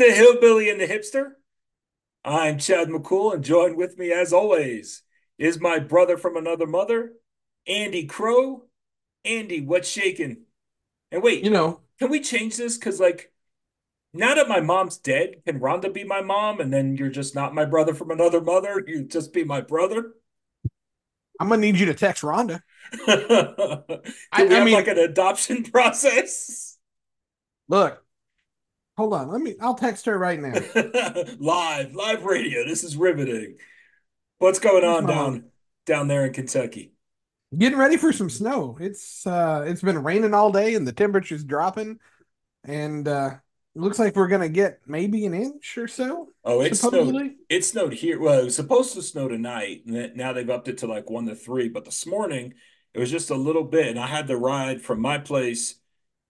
The hillbilly and the hipster. I'm Chad McCool, and joined with me, as always, is my brother from another mother, Andy Crow. Andy, what's shaking? And wait, You know, can we change this? Because, like, now that my mom's dead, can Rhonda be my mom? And then you're just not my brother from another mother? You just be my brother? I'm gonna need you to text Rhonda. I, I have mean, like an adoption process? look, hold on. Let me. I'll text her right now. Live, live radio. This is riveting. What's going on down down there in Kentucky? Getting ready for some snow. It's uh, it's been raining all day and the temperature's dropping, and uh, it looks like we're gonna get maybe an inch or so, Oh, it snowed. It snowed here. Well, it was supposed to snow tonight, and now they've upped it to like one to three. But this morning, it was just a little bit, and I had to ride from my place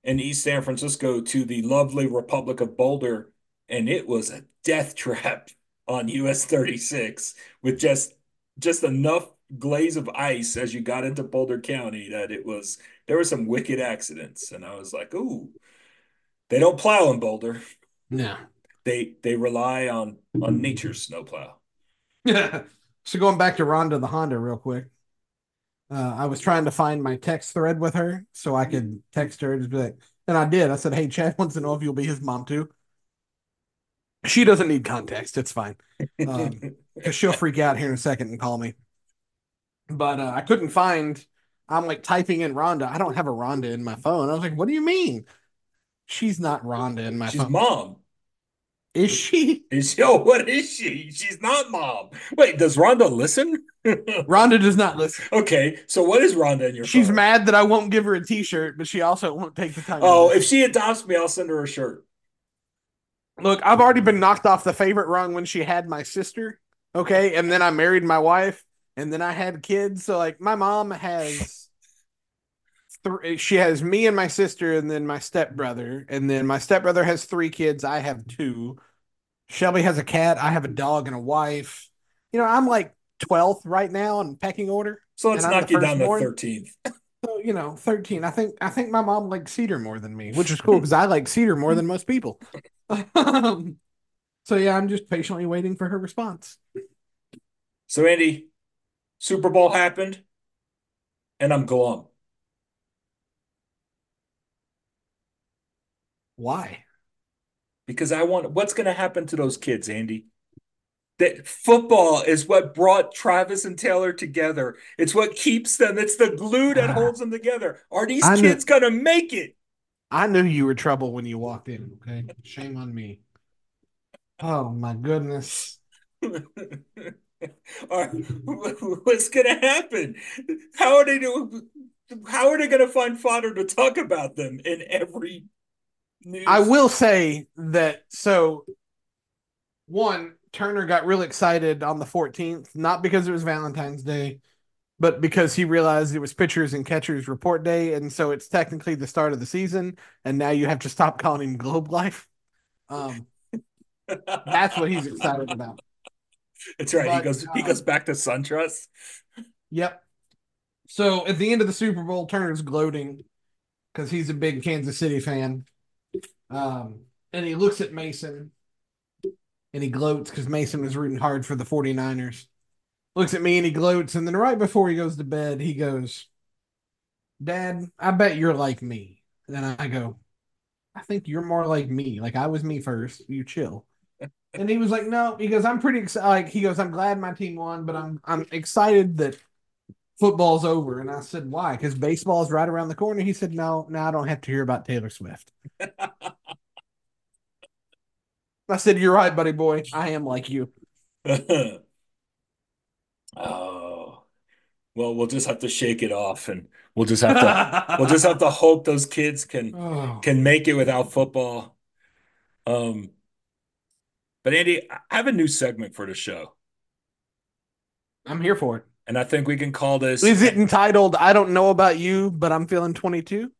in East San Francisco to the lovely Republic of Boulder, and it was a death trap on US 36 with just just enough glaze of ice as you got into Boulder County that it was there were some wicked accidents, and I was like, ooh, they don't plow in Boulder. No. They they rely on on nature's snowplow. Yeah. So going back to Rhonda the Honda real quick. Uh, I was trying to find my text thread with her so I could text her and be like, and I did. I said, "Hey, Chad wants to know if you'll be his mom too." She doesn't need context. It's fine. Um, she'll freak out here in a second and call me. But uh, I couldn't find. I'm like typing in Rhonda. I don't have a Rhonda in my phone. I was like, "What do you mean?" She's not Rhonda in my She's phone. mom. Is she? Is she, oh, what is she? She's not mom. Wait, does Rhonda listen? Rhonda does not listen. Okay, so what is Rhonda in your She's phone? mad that I won't give her a T-shirt, but she also won't take the time. Oh, if she adopts me, I'll send her a shirt. Look, I've already been knocked off the favorite rung when she had my sister. Okay. And then I married my wife and then I had kids. So, like, my mom has three, she has me and my sister and then my stepbrother. And then my stepbrother has three kids. I have two. Shelby has a cat. I have a dog and a wife. You know, I'm like 12th right now in pecking order. So let's knock you down to 13th. So, you know, 13. I think I think my mom likes cedar more than me, which is cool because I like cedar more than most people. Um, so yeah, I'm just patiently waiting for her response. So, Andy, Super Bowl happened, and I'm glum. Why? because I want what's going to happen to those kids, Andy? That football is what brought Travis and Taylor together. It's what keeps them. It's the glue that ah. holds them together. Are these I kids going to make it? I knew you were trouble when you walked in. Okay, shame on me. Oh my goodness. Or what's going to happen? How are they doing? How are they going to find fodder to talk about them in every news? I will say that so one Turner got real excited on the 14th, not because it was Valentine's Day, but because he realized it was pitchers and catchers report day, and so it's technically the start of the season, and now you have to stop calling him Globe Life. Um, that's what he's excited about. That's right. he But, goes. He um, goes back to SunTrust. Yep. So at the end of the Super Bowl, Turner's gloating because he's a big Kansas City fan. Um, and he looks at Mason and he gloats because Mason was rooting hard for the 49ers. Looks at me and he gloats. And then right before he goes to bed, he goes, Dad, I bet you're like me. And then I go, I think you're more like me. Like I was me first. You chill. And he was like, No, he goes, I'm pretty excited. Like he goes, I'm glad my team won, but I'm I'm excited that football's over. And I said, Why? Because baseball's right around the corner. He said, No, now I don't have to hear about Taylor Swift. I said, You're right, buddy boy. I am like you. Oh, well, we'll just have to shake it off, and we'll just have to we'll just have to hope those kids can Oh. can make it without football. Um, but Andy, I have a new segment for the show, I'm here for it. and I think we can call this. Is it entitled I don't know about you, but I'm feeling 22?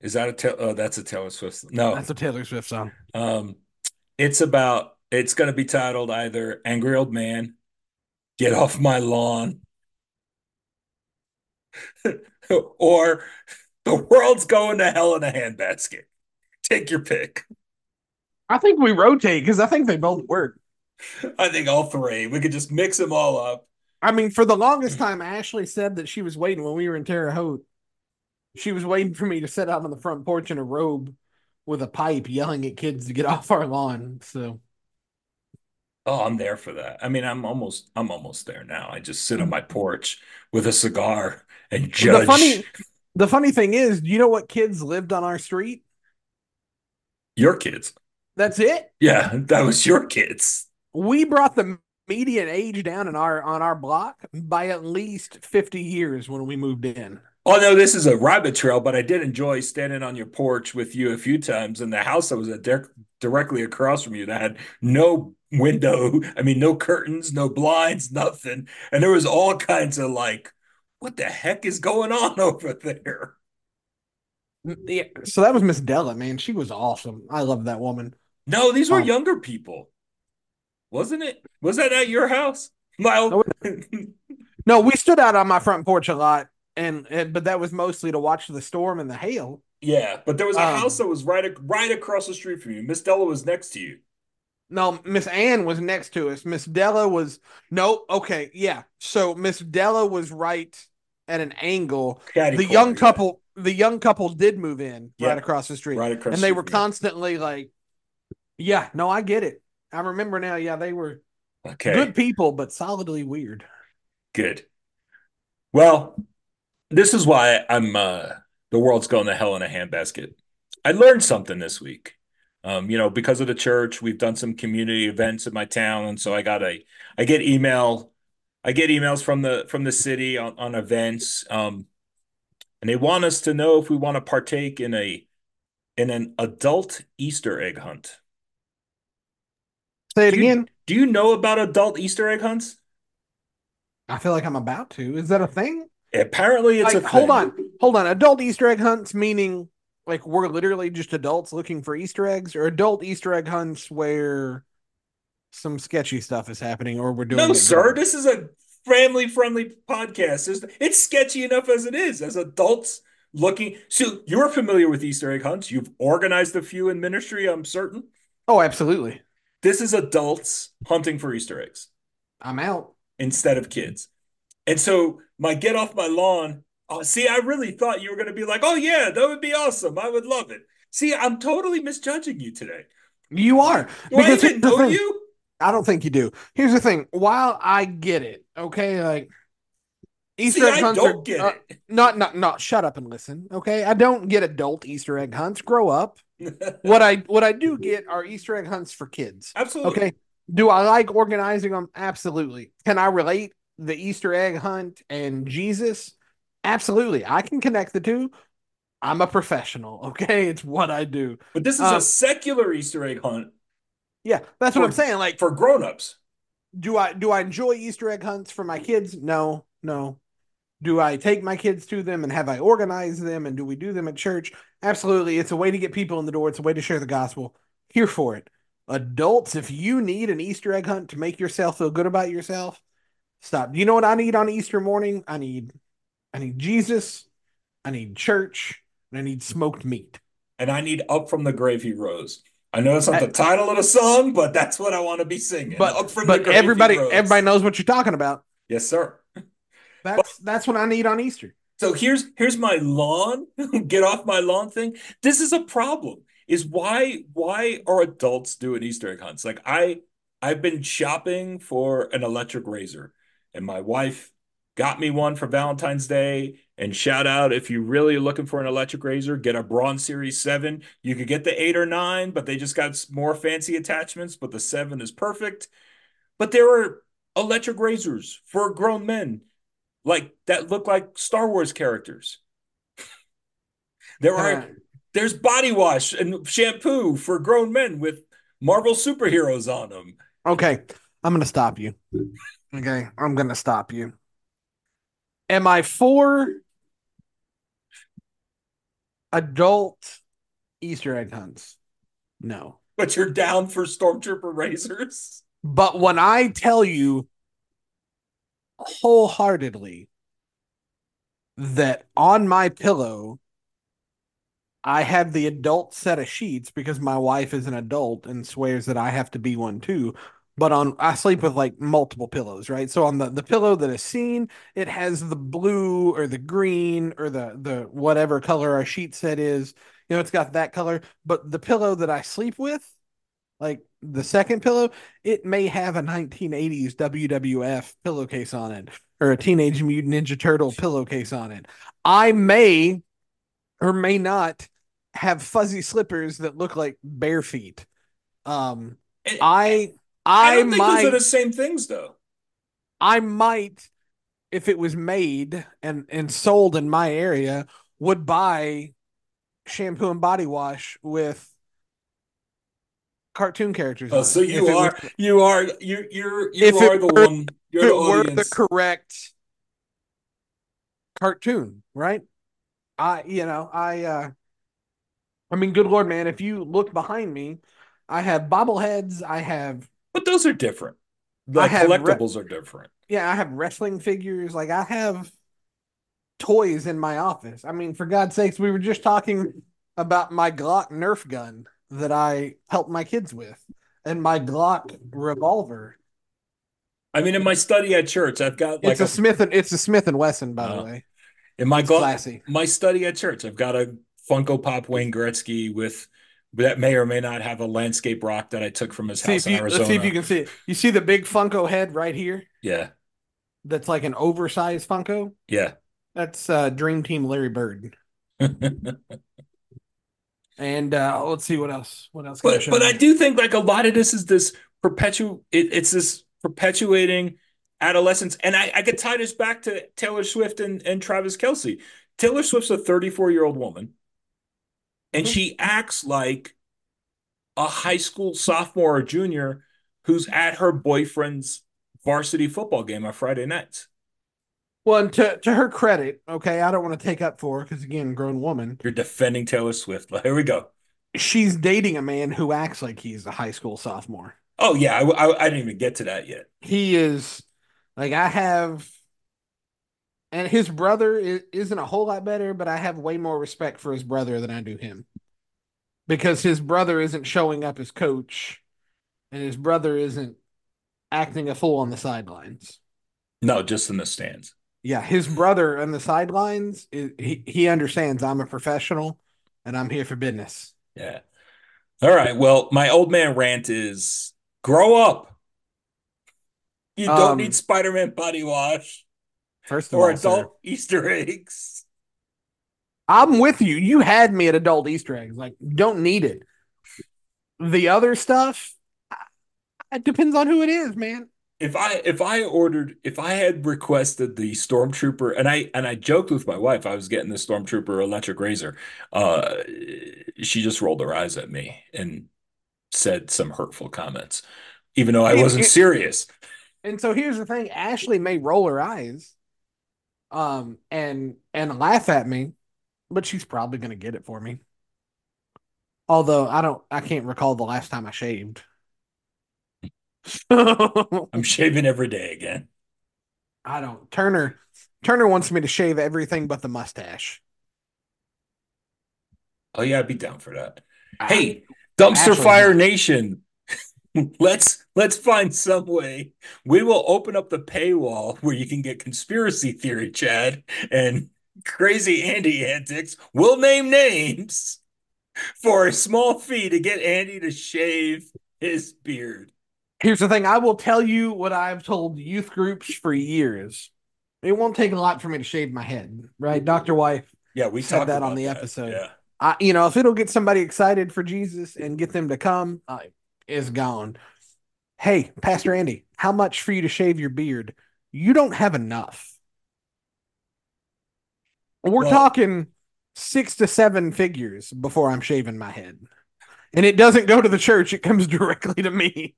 Is that a Ta- oh, that's a Taylor Swift? No, That's a Taylor Swift song. um, it's about. It's going to be titled either "Angry Old Man," "Get Off My Lawn," or "The World's Going to Hell in a Handbasket." Take your pick. I think we rotate because I think they both work. I think all three. We could just mix them all up. I mean, for the longest mm. time, Ashley said that she was waiting when we were in Terre Haute. She was waiting for me to sit out on the front porch in a robe with a pipe, yelling at kids to get off our lawn. So, oh, I'm there for that. I mean, I'm almost, I'm almost there now. I just sit on mm. my porch with a cigar and judge. The funny, the funny thing is, do you know what kids lived on our street? Your kids. That's it. Yeah, that was your kids. We brought the median age down in our on our block by at least 50 years when we moved in. Oh no, this is a rabbit trail, but I did enjoy standing on your porch with you a few times. in the house that was di- directly across from you that had no window, I mean, no curtains, no blinds, nothing, and there was all kinds of like, what the heck is going on over there? Yeah, so that was Miss Della, man. She was awesome. I love that woman. No, these were um, younger people, wasn't it? Was that at your house, Miles? No, no, we stood out on my front porch a lot and, and but that was mostly to watch the storm and the hail. Yeah, but there was a um, house that was right right across the street from you. Miss Della was next to you. No, Miss Ann was next to us. Miss Della was no. Okay, yeah. So Miss Della was right at an angle. Caddy the young couple, yeah. the young couple did move in yeah. right across the street, right across, and they were constantly like, "Yeah, no, I get it. I remember now. Yeah, they were okay. good people, but solidly weird." Good. Well, this is why I'm uh the world's going to hell in a handbasket. I learned something this week. Um, you know, because of the church, we've done some community events in my town, and so I got a I get email I get emails from the from the city on, on events. Um, and they want us to know if we want to partake in a in an adult Easter egg hunt. Say it do again. You, do you know about adult Easter egg hunts? I feel like I'm about to. Is that a thing? Apparently, it's like, a hold on, hold on. Adult Easter egg hunts meaning like we're literally just adults looking for Easter eggs, or adult Easter egg hunts where some sketchy stuff is happening, or we're doing. No, sir. This is a family-friendly podcast. It's, it's sketchy enough as it is. As adults looking, so you're familiar with Easter egg hunts. You've organized a few in ministry. I'm certain. Oh, absolutely. This is adults hunting for Easter eggs. I'm out instead of kids. And so my get off my lawn. Oh, see, I really thought you were going to be like, oh yeah, that would be awesome. I would love it. See, I'm totally misjudging you today. You are. Do because I know thing, you? I don't think you do. Here's the thing. While I get it, okay, like Easter See, egg hunts are get uh, not not not shut up and listen. Okay. I don't get adult Easter egg hunts. Grow up. what I what I do get are Easter egg hunts for kids. Absolutely. Okay. Do I like organizing them? Absolutely. Can I relate? The Easter egg hunt and Jesus, absolutely, I can connect the two. I'm a professional, okay? It's what I do. But this is um, a secular Easter egg hunt. Yeah, that's for, what I'm saying. Like for grown-ups. Do I do I enjoy Easter egg hunts for my kids? No, no. Do I take my kids to them and have I organized them and do we do them at church? Absolutely. It's a way to get people in the door. It's a way to share the gospel. Here for it. Adults, if you need an Easter egg hunt to make yourself feel good about yourself, Stop. You know what I need on Easter morning? I need I need Jesus, I need church, and I need smoked meat. And I need Up from the Grave He Rose. I know it's not the title of the song, but that's what I want to be singing. But, Up from but the grave everybody everybody knows what you're talking about. Yes, sir. That's but, that's what I need on Easter. So here's here's my lawn, get off my lawn thing. This is a problem. Is why why are adults doing Easter egg hunts? Like I I've been shopping for an electric razor and my wife got me one for Valentine's Day. And shout out if you're really looking for an electric razor, get a Braun Series 7. You could get the 8 or 9, but they just got more fancy attachments, but the 7 is perfect. But there are electric razors for grown men like that look like Star Wars characters. there are there's body wash and shampoo for grown men with Marvel superheroes on them. Okay, I'm going to stop you. Okay, I'm gonna stop you. Am I for adult Easter egg hunts? No. But you're down for stormtrooper razors? But when I tell you wholeheartedly that on my pillow I have the adult set of sheets because my wife is an adult and swears that I have to be one too. But on I sleep with like multiple pillows, right? So on the, the pillow that is seen, it has the blue or the green or the the whatever color our sheet set is. You know, it's got that color. But the pillow that I sleep with, like the second pillow, it may have a 1980s WWF pillowcase on it or a Teenage Mutant Ninja Turtle pillowcase on it. I may or may not have fuzzy slippers that look like bare feet. Um, I I I, don't think might those are the same things, though. I might if it was made and and sold in my area would buy shampoo and body wash with cartoon characters. Oh, so you are, was- you are, you you're, you If it are the were- one. You're it the were the correct cartoon, right? I, you know, I, uh, I mean, good lord, man, if you look behind me, I have bobbleheads. I have, But those are different. Like have re- collectibles are different. yeah, I have wrestling figures. Like I have toys in my office. I mean, for God's sakes, we were just talking about my Glock Nerf gun that I helped my kids with, and my Glock revolver. I mean, in my study at church, I've got like it's a, Smith and it's a Smith and Wesson, by the Oh. way. in my It's glo- classy. my study at church, I've got a Funko Pop Wayne Gretzky with that may or may not have a landscape rock that I took from his See house you, in Arizona. let's see if you can see it. You see the big Funko head right here? Yeah, That's like an oversized Funko. yeah. That's uh, Dream Team Larry Bird. And uh, let's see what else. What else? can but show but? I do think like a lot of this is this perpetual. it, it's this perpetuating adolescence, and I I could tie this back to Taylor Swift and and Travis Kelce. Taylor Swift's a 34 year old woman, and Mhm. she acts like a high school sophomore or junior who's at her boyfriend's varsity football game on Friday nights. Well, and to to her credit, okay, I don't want to take up for her because again, grown woman. You're defending Taylor Swift. Here we go. She's dating a man who acts like he's a high school sophomore. Oh yeah, I, I, I didn't even get to that yet. He is like I have, and his brother is, isn't a whole lot better, but I have way more respect for his brother than I do him because his brother isn't showing up as coach, and his brother isn't acting a fool on the sidelines. No, just in the stands. Yeah, his brother on the sidelines, is, he he understands I'm a professional and I'm here for business. Yeah. All right. Well, my old man rant is grow up. You don't Um, need Spider-Man body wash First of or all, sir, adult Easter eggs. I'm with you. You had me at adult Easter eggs. Like, don't need it. The other stuff, it depends on who it is, man. If I if I ordered if I had requested the Stormtrooper and I and I joked with my wife I was getting the Stormtrooper electric razor, uh, she just rolled her eyes at me and said some hurtful comments, even though I wasn't serious. And so here's the thing: Ashley may roll her eyes, um, and and laugh at me, but she's probably gonna get it for me. Although I don't, I can't recall the last time I shaved. I'm shaving every day again. I don't. Turner Turner wants me to shave everything but the mustache. Oh yeah, I'd be down for that. I- Hey, Dumpster Ashley's Fire. Nation. let's let's find some way. We will open up the paywall where you can get conspiracy theory, Chad, and crazy Andy antics. We'll name names for a small fee to get Andy to shave his beard. Here's the thing: I will tell you what I've told youth groups for years. It won't take a lot for me to shave my head, right, Doctor Wife? Yeah, we Said that on the that. episode. Yeah. I, you know, if it'll get somebody excited for Jesus and get them to come, is gone. Hey, Pastor Andy, how much for you to shave your beard? You don't have enough. We're Well- talking six to seven figures before I'm shaving my head. And it doesn't go to the church, it comes directly to me.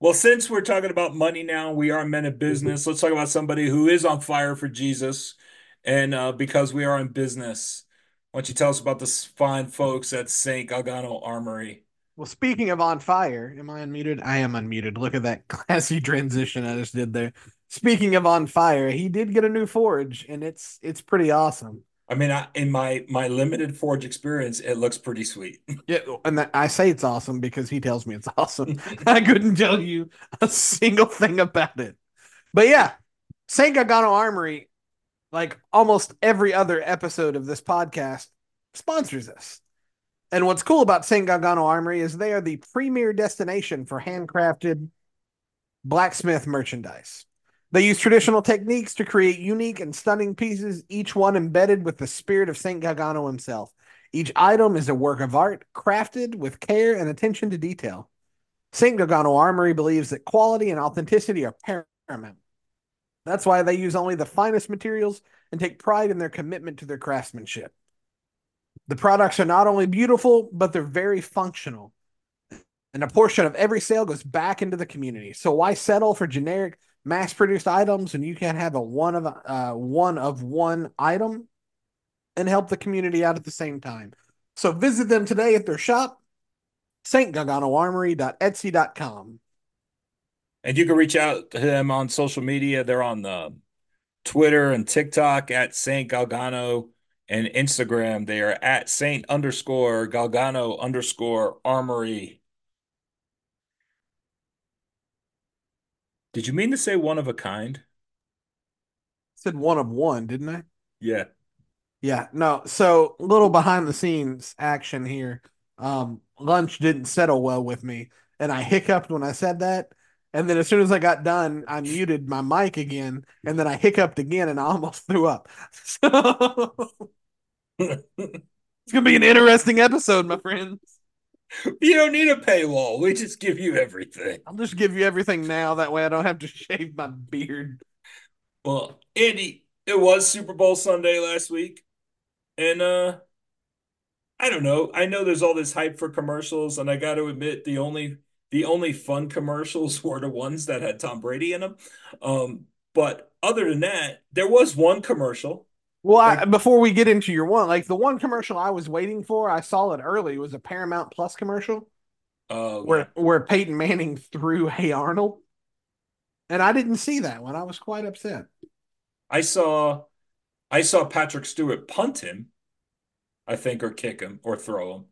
Well, since we're talking about money now, we are men of business. Let's talk about somebody who is on fire for Jesus. And uh, because we are in business, why don't you tell us about the fine folks at St. Galgano Armory? Well, speaking of on fire, am I unmuted? I am unmuted. Look at that classy transition I just did there. Speaking of on fire, he did get a new forge, and it's it's pretty awesome. I mean, I, in my my limited Forge experience, it looks pretty sweet. Yeah, oh, and that, I say it's awesome because he tells me it's awesome. I couldn't tell you a single thing about it. But yeah, Saint Galgano Armory, like almost every other episode of this podcast, sponsors us. And what's cool about Saint Galgano Armory is they are the premier destination for handcrafted blacksmith merchandise. They use traditional techniques to create unique and stunning pieces, each one embedded with the spirit of Saint Galgano himself. Each item is a work of art crafted with care and attention to detail. St. Galgano Armory believes that quality and authenticity are paramount. That's why they use only the finest materials and take pride in their commitment to their craftsmanship. The products are not only beautiful, but they're very functional. And a portion of every sale goes back into the community. So why settle for generic mass-produced items when you can have a one of uh, one of one item and help the community out at the same time? So visit them today at their shop, stgalganoarmory.etsy.com. And you can reach out to them on social media. They're on the Twitter and TikTok at Saint Galgano and Instagram. They are at Saint underscore Galgano underscore Armory. Did you mean to say one of a kind? said one of one, didn't I? Yeah. Yeah, no. So little behind the scenes action here. Um, lunch didn't settle well with me, and I hiccuped when I said that. And then as soon as I got done, I muted my mic again, and then I hiccuped again, and I almost threw up. So it's gonna be an interesting episode, my friends. You don't need a paywall. We just give you everything. I'll just give you everything now. That way, I don't have to shave my beard. Well, Andy, it was Super Bowl Sunday last week. And uh I don't know. I know there's all this hype for commercials, and I got to admit the only the only fun commercials were the ones that had Tom Brady in them. Um, but other than that, there was one commercial. Well, I, before we get into your one, like the one commercial I was waiting for, I saw it early. It was a Paramount Plus commercial Uh, where where Peyton Manning threw Hey Arnold, and I didn't see that one. I was quite upset. I saw I saw Patrick Stewart punt him, I think, or kick him or throw him.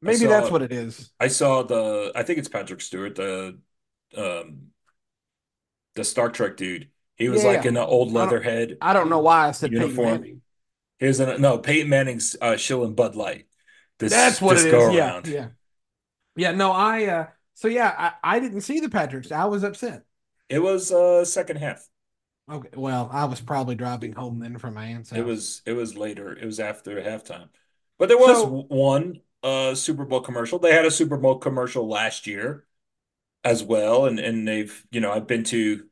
Maybe saw- that's what it is. I saw the I think it's Patrick Stewart, the um the Star Trek dude. He was Yeah, like yeah. in an old I don't- leather head. I don't know why I said Uniform. He was in a, no Peyton Manning's uh shilling Bud Light. This, That's what this it go is. Yeah, around. yeah, yeah. No, I. uh So yeah, I, I didn't see the Patricks. I was upset. It was uh second half. Okay, well, I was probably driving home then from my aunt's house. It was it was later. It was after halftime. But there was So- one uh Super Bowl commercial. They had a Super Bowl commercial last year as well, and and they've you know I've been to.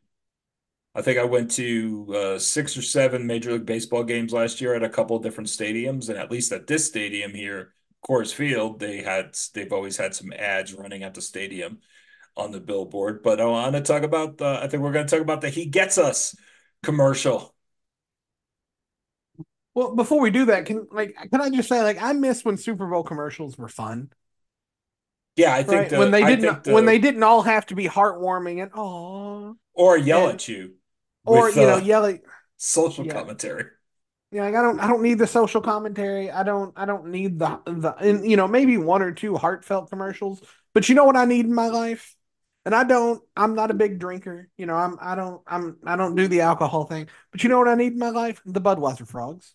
I think I went to uh, six or seven Major League Baseball games last year at a couple different stadiums, and at least at this stadium here, Coors Field, they had they've always had some ads running at the stadium on the billboard. But I want to talk about the. I think we're going to talk about the "He Gets Us" commercial. Well, before we do that, can like can I just say like I miss when Super Bowl commercials were fun. Yeah, I think Right? the, when they didn't the- when they didn't all have to be heartwarming and oh or yell and- at you or with, you know uh, yelling social Yeah. commentary. Yeah, like I don't I don't need the social commentary. I don't I don't need the the and you know maybe one or two heartfelt commercials. But you know what I need in my life? And I don't I'm not a big drinker. You know, I'm I don't I'm I don't do the alcohol thing. But you know what I need in my life? The Budweiser frogs.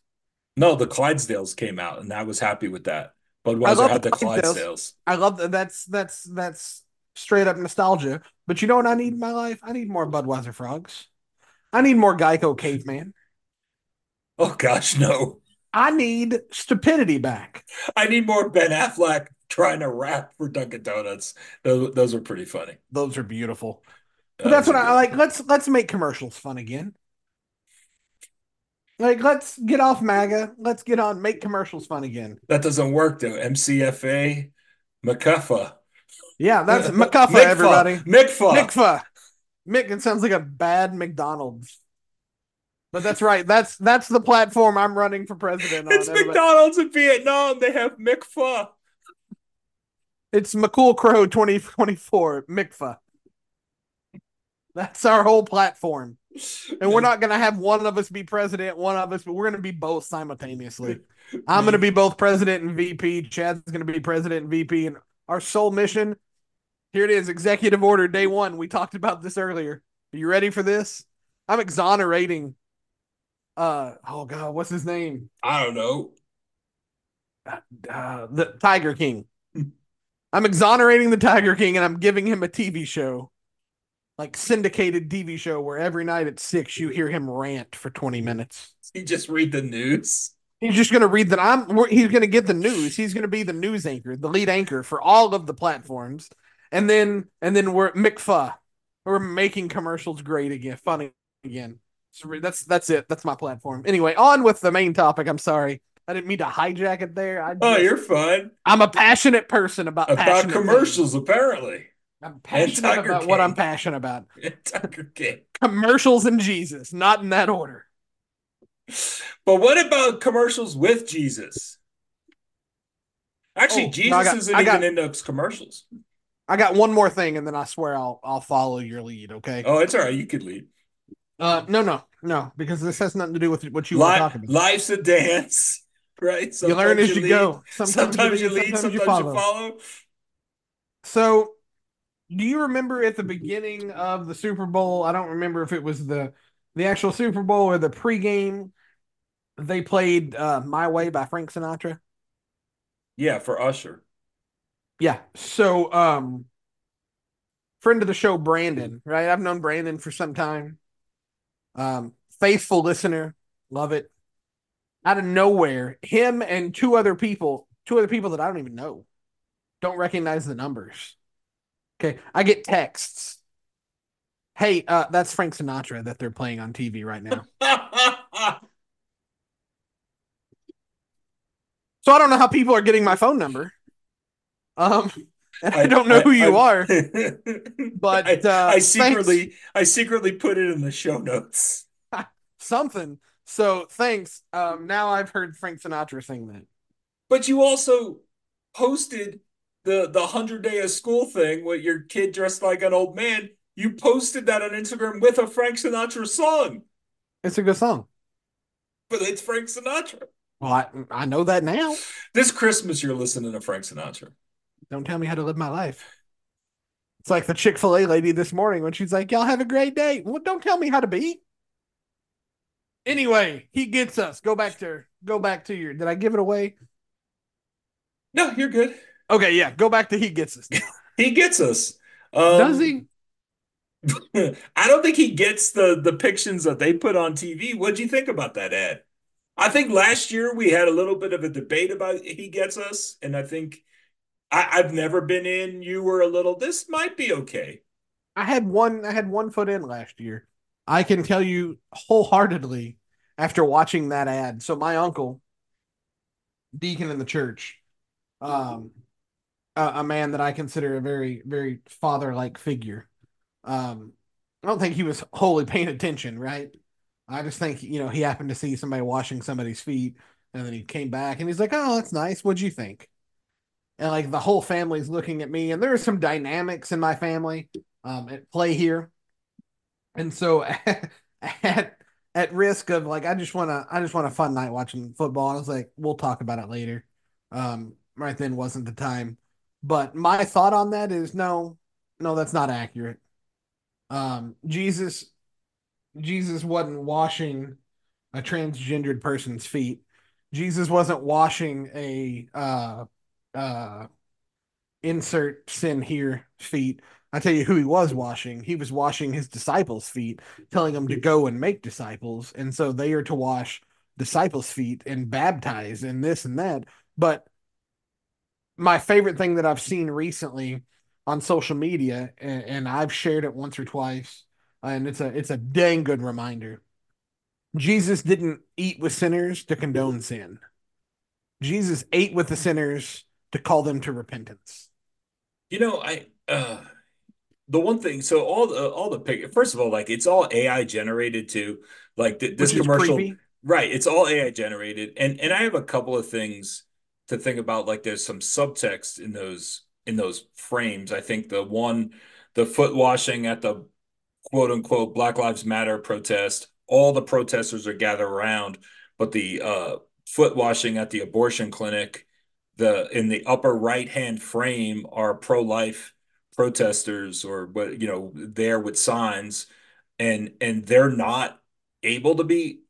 No, the Clydesdales came out, and I was happy with that. Budweiser had the the Clydesdales. Clydesdales. I love that that's that's that's straight up nostalgia. But you know what I need in my life? I need more Budweiser frogs. I need more Geico caveman. Oh gosh, no! I need stupidity back. I need more Ben Affleck trying to rap for Dunkin' Donuts. Those those are pretty funny. Those are beautiful. But that's what I like. Let's let's make commercials fun again. Like let's get off MAGA. Let's get on make commercials fun again. That doesn't work though. MCFA, McCuffa, Yeah, that's McCuffa, Mickfa, everybody. Mickfa. McFa. Mick, it sounds like a bad McDonald's. But that's right. That's that's the platform I'm running for president on. It's everybody. McDonald's in Vietnam. They have McFa. It's McCool Crow 2024, McFa. That's our whole platform. And we're not going to have one of us be president, one of us, but we're going to be both simultaneously. I'm going to be both president and VP. Chad's going to be president and VP. And our sole mission here it is executive order day one. We talked about this earlier. Are you ready for this? I'm exonerating. Uh oh god, what's his name? I don't know. Uh, uh, the Tiger King. I'm exonerating the Tiger King and I'm giving him a TV show, like syndicated TV show where every night at six you hear him rant for 20 minutes. He just read the news. He's just going to read that. I'm. He's going to get the news. He's going to be the news anchor, the lead anchor for all of the platforms, and then and then we're McFa. We're making commercials great again, funny again. So that's that's it. That's my platform. Anyway, on with the main topic. I'm sorry. I didn't mean to hijack it there. I oh, just, oh, you're fine. I'm a passionate person about about commercials. Things. Apparently, I'm passionate about King. what I'm passionate about. Tiger King. Commercials and Jesus, not in that order. But what about commercials with Jesus? Actually, oh, Jesus no, got, isn't got, even in those commercials. I got one more thing, and then I swear I'll I'll follow your lead. Okay. Oh, it's all right. You could lead. Uh, no, no, no, because this has nothing to do with what you Li- were talking about. Life's a dance, right? Sometimes you learn as you, you go. Sometimes, sometimes you lead, sometimes, sometimes you, follow. you follow. So, do you remember at the beginning of the Super Bowl? I don't remember if it was the the actual Super Bowl or the pregame. They played uh, "My Way" by Frank Sinatra. Yeah, for Usher. Yeah. So, um, friend of the show, Brandon, right? I've known Brandon for some time. Um, faithful listener, love it. Out of nowhere, him and two other people, two other people that I don't even know, don't recognize the numbers. Okay. I get texts. Hey, uh, that's Frank Sinatra that they're playing on TV right now. so I don't know how people are getting my phone number. Um, I, I don't know I, who you I, are, but uh, I, secretly, thanks. I secretly put it in the show notes. Something. So thanks. Um, now I've heard Frank Sinatra sing that. But you also posted the the hundred day of school thing with your kid dressed like an old man. You posted that on Instagram with a Frank Sinatra song. It's a good song, but it's Frank Sinatra. Well, I, I know that now. This Christmas, you're listening to Frank Sinatra. Don't tell me how to live my life. It's like the Chick fil A lady this morning when she's like, Y'all have a great day. Well, don't tell me how to be. Anyway, he gets us. Go back to go back to your did I give it away? No, you're good. Okay, yeah. Go back to he gets us. he gets us. Um, Does he? I don't think he gets the depictions that they put on TV. What'd you think about that ad? I think last year we had a little bit of a debate about he gets us, and I think I, I've never been in. You were a little. This might be okay. I had one. I had one foot in last year. I can tell you wholeheartedly after watching that ad. So my uncle, deacon in the church, um, a, a man that I consider a very, very father-like figure. Um, I don't think he was wholly paying attention, right? I just think you know he happened to see somebody washing somebody's feet, and then he came back and he's like, "Oh, that's nice. What'd you think?" and like the whole family's looking at me and there are some dynamics in my family um, at play here and so at at risk of like i just want to i just want a fun night watching football i was like we'll talk about it later um, right then wasn't the time but my thought on that is no no that's not accurate um, jesus jesus wasn't washing a transgendered person's feet jesus wasn't washing a uh uh insert sin here feet. I tell you who he was washing. He was washing his disciples' feet, telling them to go and make disciples. And so they are to wash disciples' feet and baptize and this and that. But my favorite thing that I've seen recently on social media, and, and I've shared it once or twice, and it's a it's a dang good reminder. Jesus didn't eat with sinners to condone sin. Jesus ate with the sinners to call them to repentance. You know, I uh the one thing so all the all the pic first of all like it's all AI generated too like th- this commercial creepy. right it's all AI generated and and I have a couple of things to think about like there's some subtext in those in those frames I think the one the foot washing at the quote unquote Black Lives Matter protest. All the protesters are gathered around, but the uh, foot washing at the abortion clinic, the in the upper right hand frame are pro life protesters or what you know there with signs, and and they're not able to be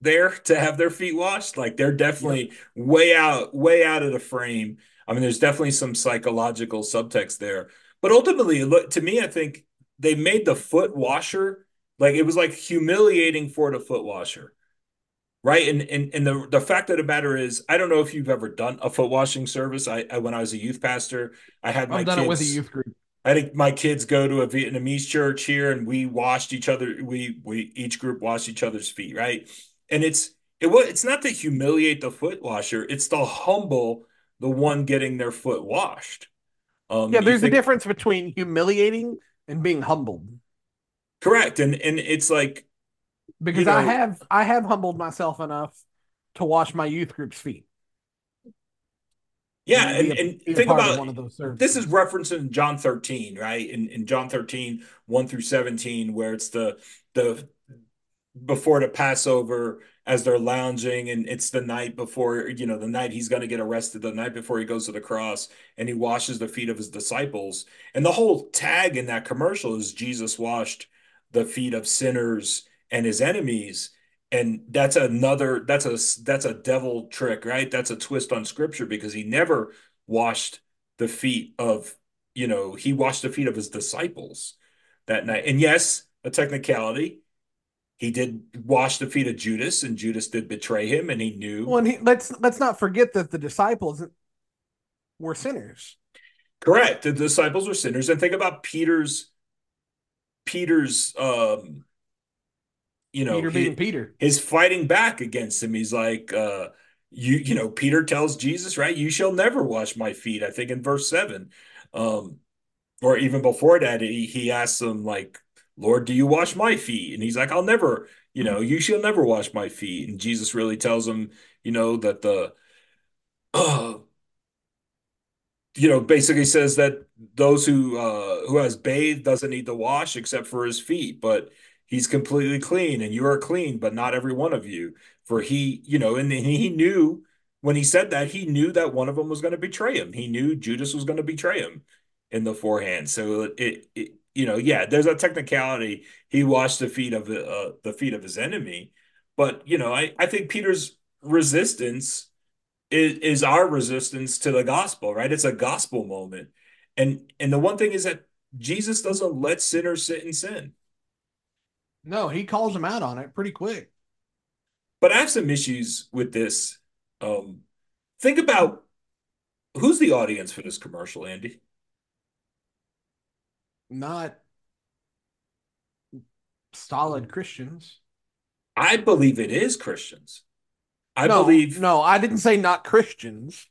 there to have their feet washed. Like they're definitely yep. way out, way out of the frame. I mean, there's definitely some psychological subtext there. But ultimately, look to me, I think they made the foot washer like it was like humiliating for the foot washer. Right. And and, and the, the fact of the matter is, I don't know if you've ever done a foot washing service. I, I when I was a youth pastor, I had my I've done kids, it with a youth group. I think my kids go to a Vietnamese church here and we washed each other. We we each group washed each other's feet, right? And it's it was it's not to humiliate the foot washer, it's to humble the one getting their foot washed. Um, yeah, there's think, a difference between humiliating and being humbled. Correct. And and it's like because you know, I have I have humbled myself enough to wash my youth group's feet. Yeah, and, and, and think about one of those this is referencing John 13, right? In in John 13, 1 through 17, where it's the the before the Passover as they're lounging and it's the night before you know the night he's going to get arrested the night before he goes to the cross and he washes the feet of his disciples. And the whole tag in that commercial is Jesus washed the feet of sinners and his enemies. And that's another that's a that's a devil trick right? That's a twist on scripture because he never washed the feet of you know he washed the feet of his disciples that night. And yes a technicality he did wash the feet of Judas, and Judas did betray him, and he knew. Well, and he, let's let's not forget that the disciples were sinners. Correct. The disciples were sinners, and think about Peter's Peter's um you know Peter being Peter. His fighting back against him. He's like uh you you know Peter tells Jesus, right? You shall never wash my feet. I think in verse 7. Um or even before that he he asks him like Lord, do you wash my feet? And he's like, I'll never, you know, you shall never wash my feet. And Jesus really tells him, you know, that the, uh, you know, basically says that those who uh, who has bathed doesn't need to wash except for his feet, but he's completely clean, and you are clean, but not every one of you. For he, you know, and he knew when he said that, he knew that one of them was going to betray him. He knew Judas was going to betray him in the forehand. So it, it you know, yeah, there's a technicality. He washed the feet of uh, the feet of his enemy, but you know, I I think Peter's resistance is is our resistance to the gospel, right? It's a gospel moment, and and the one thing is that Jesus doesn't let sinners sit in sin. No, he calls them out on it pretty quick. But I have some issues with this. Um, think about who's the audience for this commercial, Andy not solid Christians. I believe it is Christians. I no, believe No, I didn't say not Christians.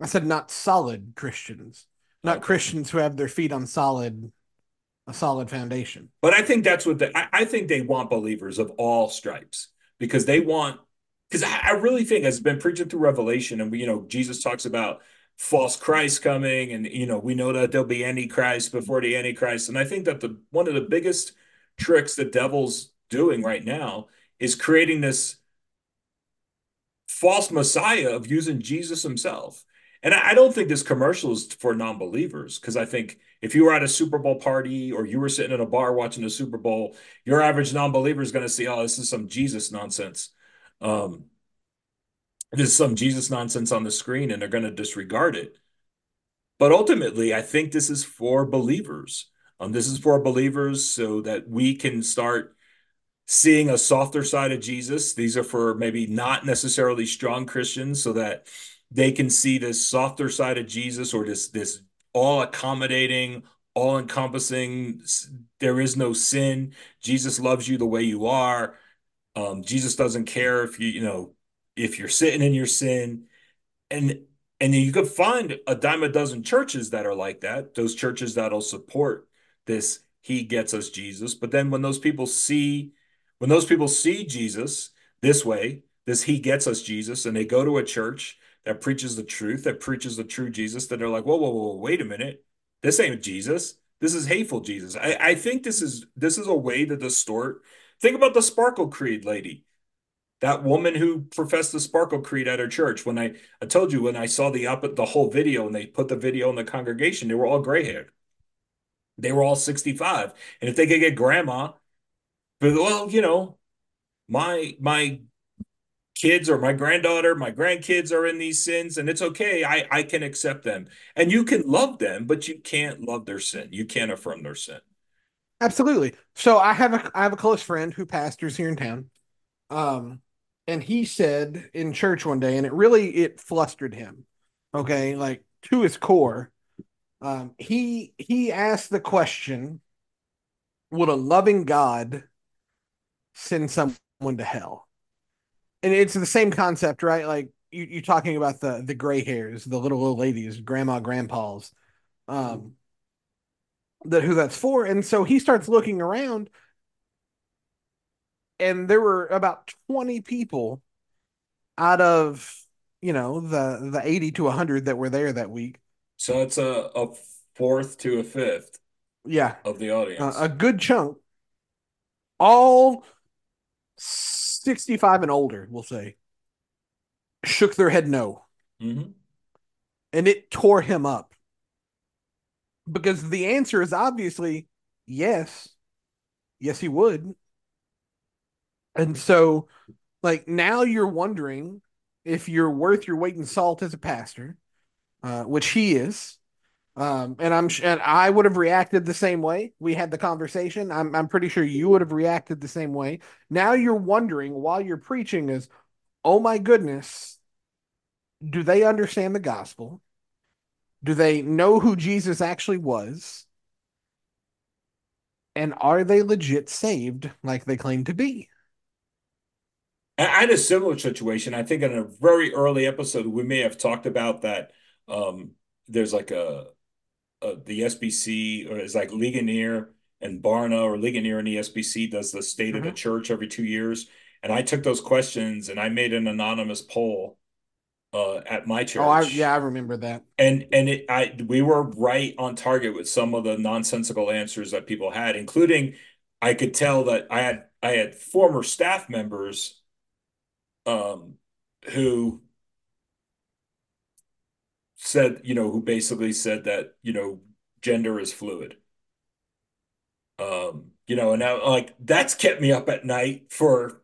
I said not solid Christians. Not okay. Christians who have their feet on solid a solid foundation. But I think that's what the, I, I think they want believers of all stripes because they want because I, I really think as been preaching through Revelation and we, you know Jesus talks about false Christ coming, and you know we know that there'll be antichrist before the antichrist. And I think that the one of the biggest tricks the devil's doing right now is creating this false messiah of using Jesus himself. And I, I don't think this commercial is for non-believers because I think if you were at a Super Bowl party or you were sitting in a bar watching the Super Bowl, your average non-believer is going to see, oh, this is some Jesus nonsense. Um, there's some Jesus nonsense on the screen and they're going to disregard it. But ultimately, I think this is for believers. Um, this is for believers so that we can start seeing a softer side of Jesus. These are for maybe not necessarily strong Christians so that they can see this softer side of Jesus or this this all accommodating, all encompassing. There is no sin. Jesus loves you the way you are. Um, Jesus doesn't care if you you know if you're sitting in your sin and and you could find a dime a dozen churches that are like that those churches that'll support this he gets us jesus but then when those people see when those people see jesus this way this he gets us jesus and they go to a church that preaches the truth that preaches the true jesus then they're like whoa whoa whoa wait a minute this ain't jesus This is hateful, Jesus. I, I think this is this is a way to distort. Think about the Sparkle Creed lady that woman who professed the Sparkle Creed at her church. When I, I told you when I saw the up the whole video and they put the video in the congregation, they were all gray haired. They were all 65. And if they could get grandma, but well, you know, my my kids or my granddaughter, my grandkids are in these sins, and it's okay. I, I can accept them. And you can love them, but you can't love their sin. You can't affirm their sin. Absolutely. So I have a I have a close friend who pastors here in town. Um, and he said in church one day, and it really it flustered him. Okay, like to his core. Um, he he asked the question: Would a loving God send someone to hell? And it's the same concept, right? Like you, you're talking about the the gray hairs, the little old ladies, grandma, grandpas, um, that who that's for. And so he starts looking around and there were about 20 people out of you know the the 80 to 100 that were there that week. So it's a, a fourth to a fifth yeah. of the audience. Uh, a good chunk. All 65 and older we'll say shook their head no. Mm-hmm. and it tore him up. Because the answer is obviously yes. Yes he would and so, like, now you're wondering if you're worth your weight in salt as a pastor, uh, which he is. Um, and I'm and I would have reacted the same way. We had the conversation. I'm I'm pretty sure you would have reacted the same way. Now you're wondering while you're preaching is, oh my goodness, do they understand the gospel? Do they know who Jesus actually was? And are they legit saved like they claim to be? I had a similar situation. I think in a very early episode, we may have talked about that. Um, there's like a, a the SBC or it's like Ligonier and Barna or Ligonier and the SBC does the state mm-hmm. of the mm-hmm. church every two years. And I took those questions and I made an anonymous poll uh, at my church. Oh, I, yeah, I remember that. And and it, I we were right on target with some of the nonsensical answers that people had, including I could tell that I had I had former staff members um, who said, you know, who basically said that, you know, gender is fluid. Um, you know, and now like that's kept me up at night for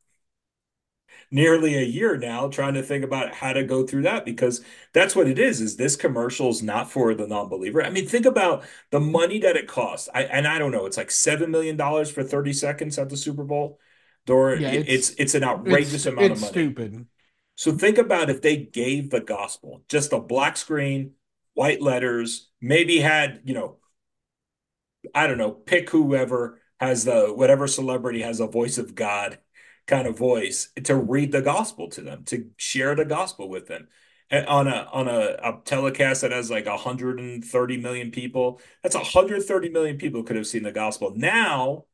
nearly a year now trying to think about how to go through that because that's what it is is this commercial is not for the non-believer. I mean think about the money that it costs. I and i don't know it's like seven million dollars for 30 seconds at the super bowl or yeah, it's, it's, it's an outrageous it's, amount it's of money. Stupid. So think about if they gave the gospel just a black screen, white letters, maybe had you know, I don't know, pick whoever has the whatever celebrity has a voice of God kind of voice to read the gospel to them, to share the gospel with them. On a on a, a telecast that has like 130 million people, that's 130 million people could have seen the gospel. Now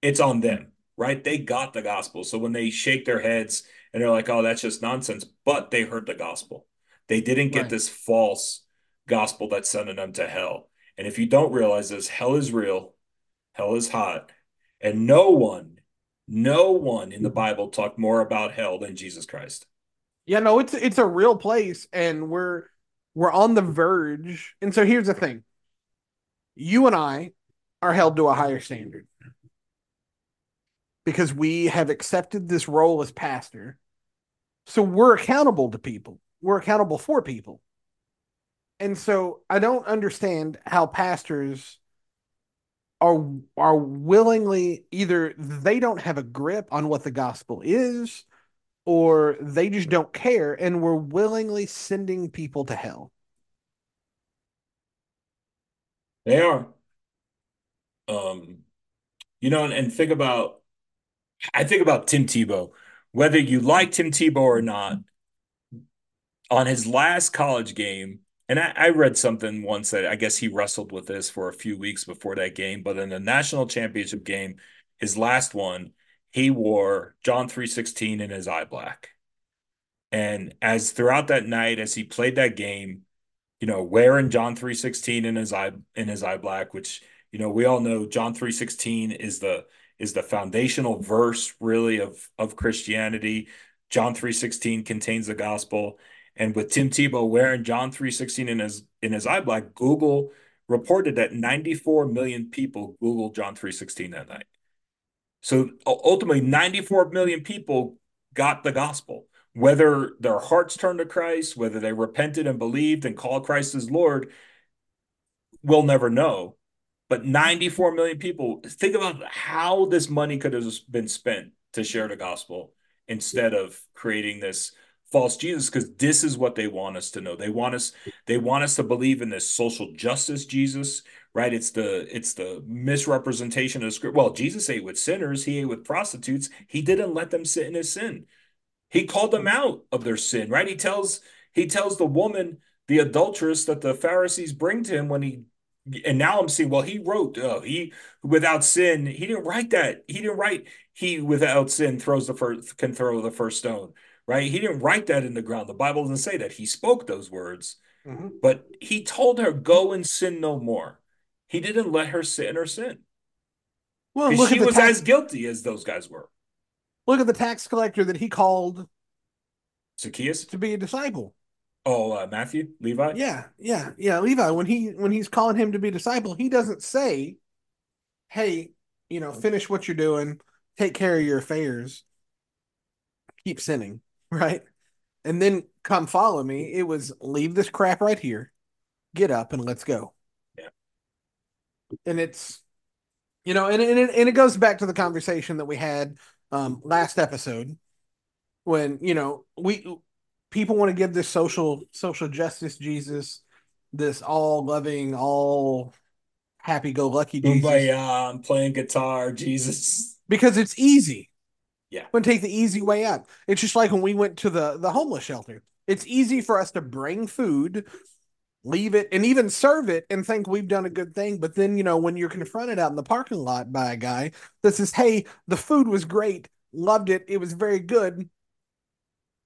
it's on them right? They got the gospel. So when they shake their heads and they're like, oh, that's just nonsense, but they heard the gospel. They didn't get right. this false gospel that's sending them to hell. And if you don't realize this, hell is real, hell is hot. And no one, no one in the mm-hmm. Bible talked more about hell than Jesus Christ. Yeah, no, it's it's a real place, and we're we're on the verge. And so here's the thing. You and I are held to a higher standard because we have accepted this role as pastor. So we're accountable to people. We're accountable for people. And so I don't understand how pastors are are willingly either they don't have a grip on what the gospel is or they just don't care and we're willingly sending people to hell. They are. Um you know and, and think about I think about Tim Tebow. Whether you like Tim Tebow or not, on his last college game, and I, I, read something once that I guess he wrestled with this for a few weeks before that game, but in the national championship game, his last one, he wore John 316 in his eye black. And as throughout that night, as he played that game, you know, wearing John 316 in his eye in his eye black, which You know, we all know John 3:16 is the is the foundational verse really of of Christianity. John 3:16 contains the gospel. And with Tim Tebow wearing John 3:16 in his in his eye black, Google reported that 94 million people Googled John 3:16 that night. So ultimately 94 million people got the gospel. Whether their hearts turned to Christ, whether they repented and believed and called Christ as Lord, we'll never know. But 94 million people, think about how this money could have been spent to share the gospel instead of creating this false Jesus because this is what they want us to know. They want us they want us to believe in this social justice Jesus, right? It's the it's the misrepresentation of the script. Well, Jesus ate with sinners, he ate with prostitutes. He didn't let them sit in his sin. He called them out of their sin, right? He tells he tells the woman, the adulteress that the Pharisees bring to him when he and now I'm seeing, well, he wrote, uh, he without sin, he didn't write that. He didn't write, he without sin throws the first, can throw the first stone, right? He didn't write that in the ground. The Bible doesn't say that. He spoke those words, mm-hmm. but he told her, go and sin no more. He didn't let her sit in her sin. Well, look she was tax- as guilty as those guys were. Look at the tax collector that he called Zacchaeus to be a disciple. Oh, uh, Matthew, Levi. Yeah, yeah, yeah. Levi. When he when he's calling him to be disciple, he doesn't say, "Hey, you know, finish what you're doing, take care of your affairs, keep sinning, right, and then come follow me." It was leave this crap right here, get up, and let's go. Yeah. And it's, you know, and and it, and it goes back to the conversation that we had um last episode when you know we people want to give this social social justice Jesus, this all loving, all happy go lucky Jesus. Kumbaya, I'm playing guitar, Jesus. Because it's easy. Yeah. we take the easy way out. It's just like when we went to the the homeless shelter. It's easy for us to bring food, leave it, and even serve it and think we've done a good thing. But then, you know, when you're confronted out in the parking lot by a guy that says, Hey, the food was great, loved it, it was very good,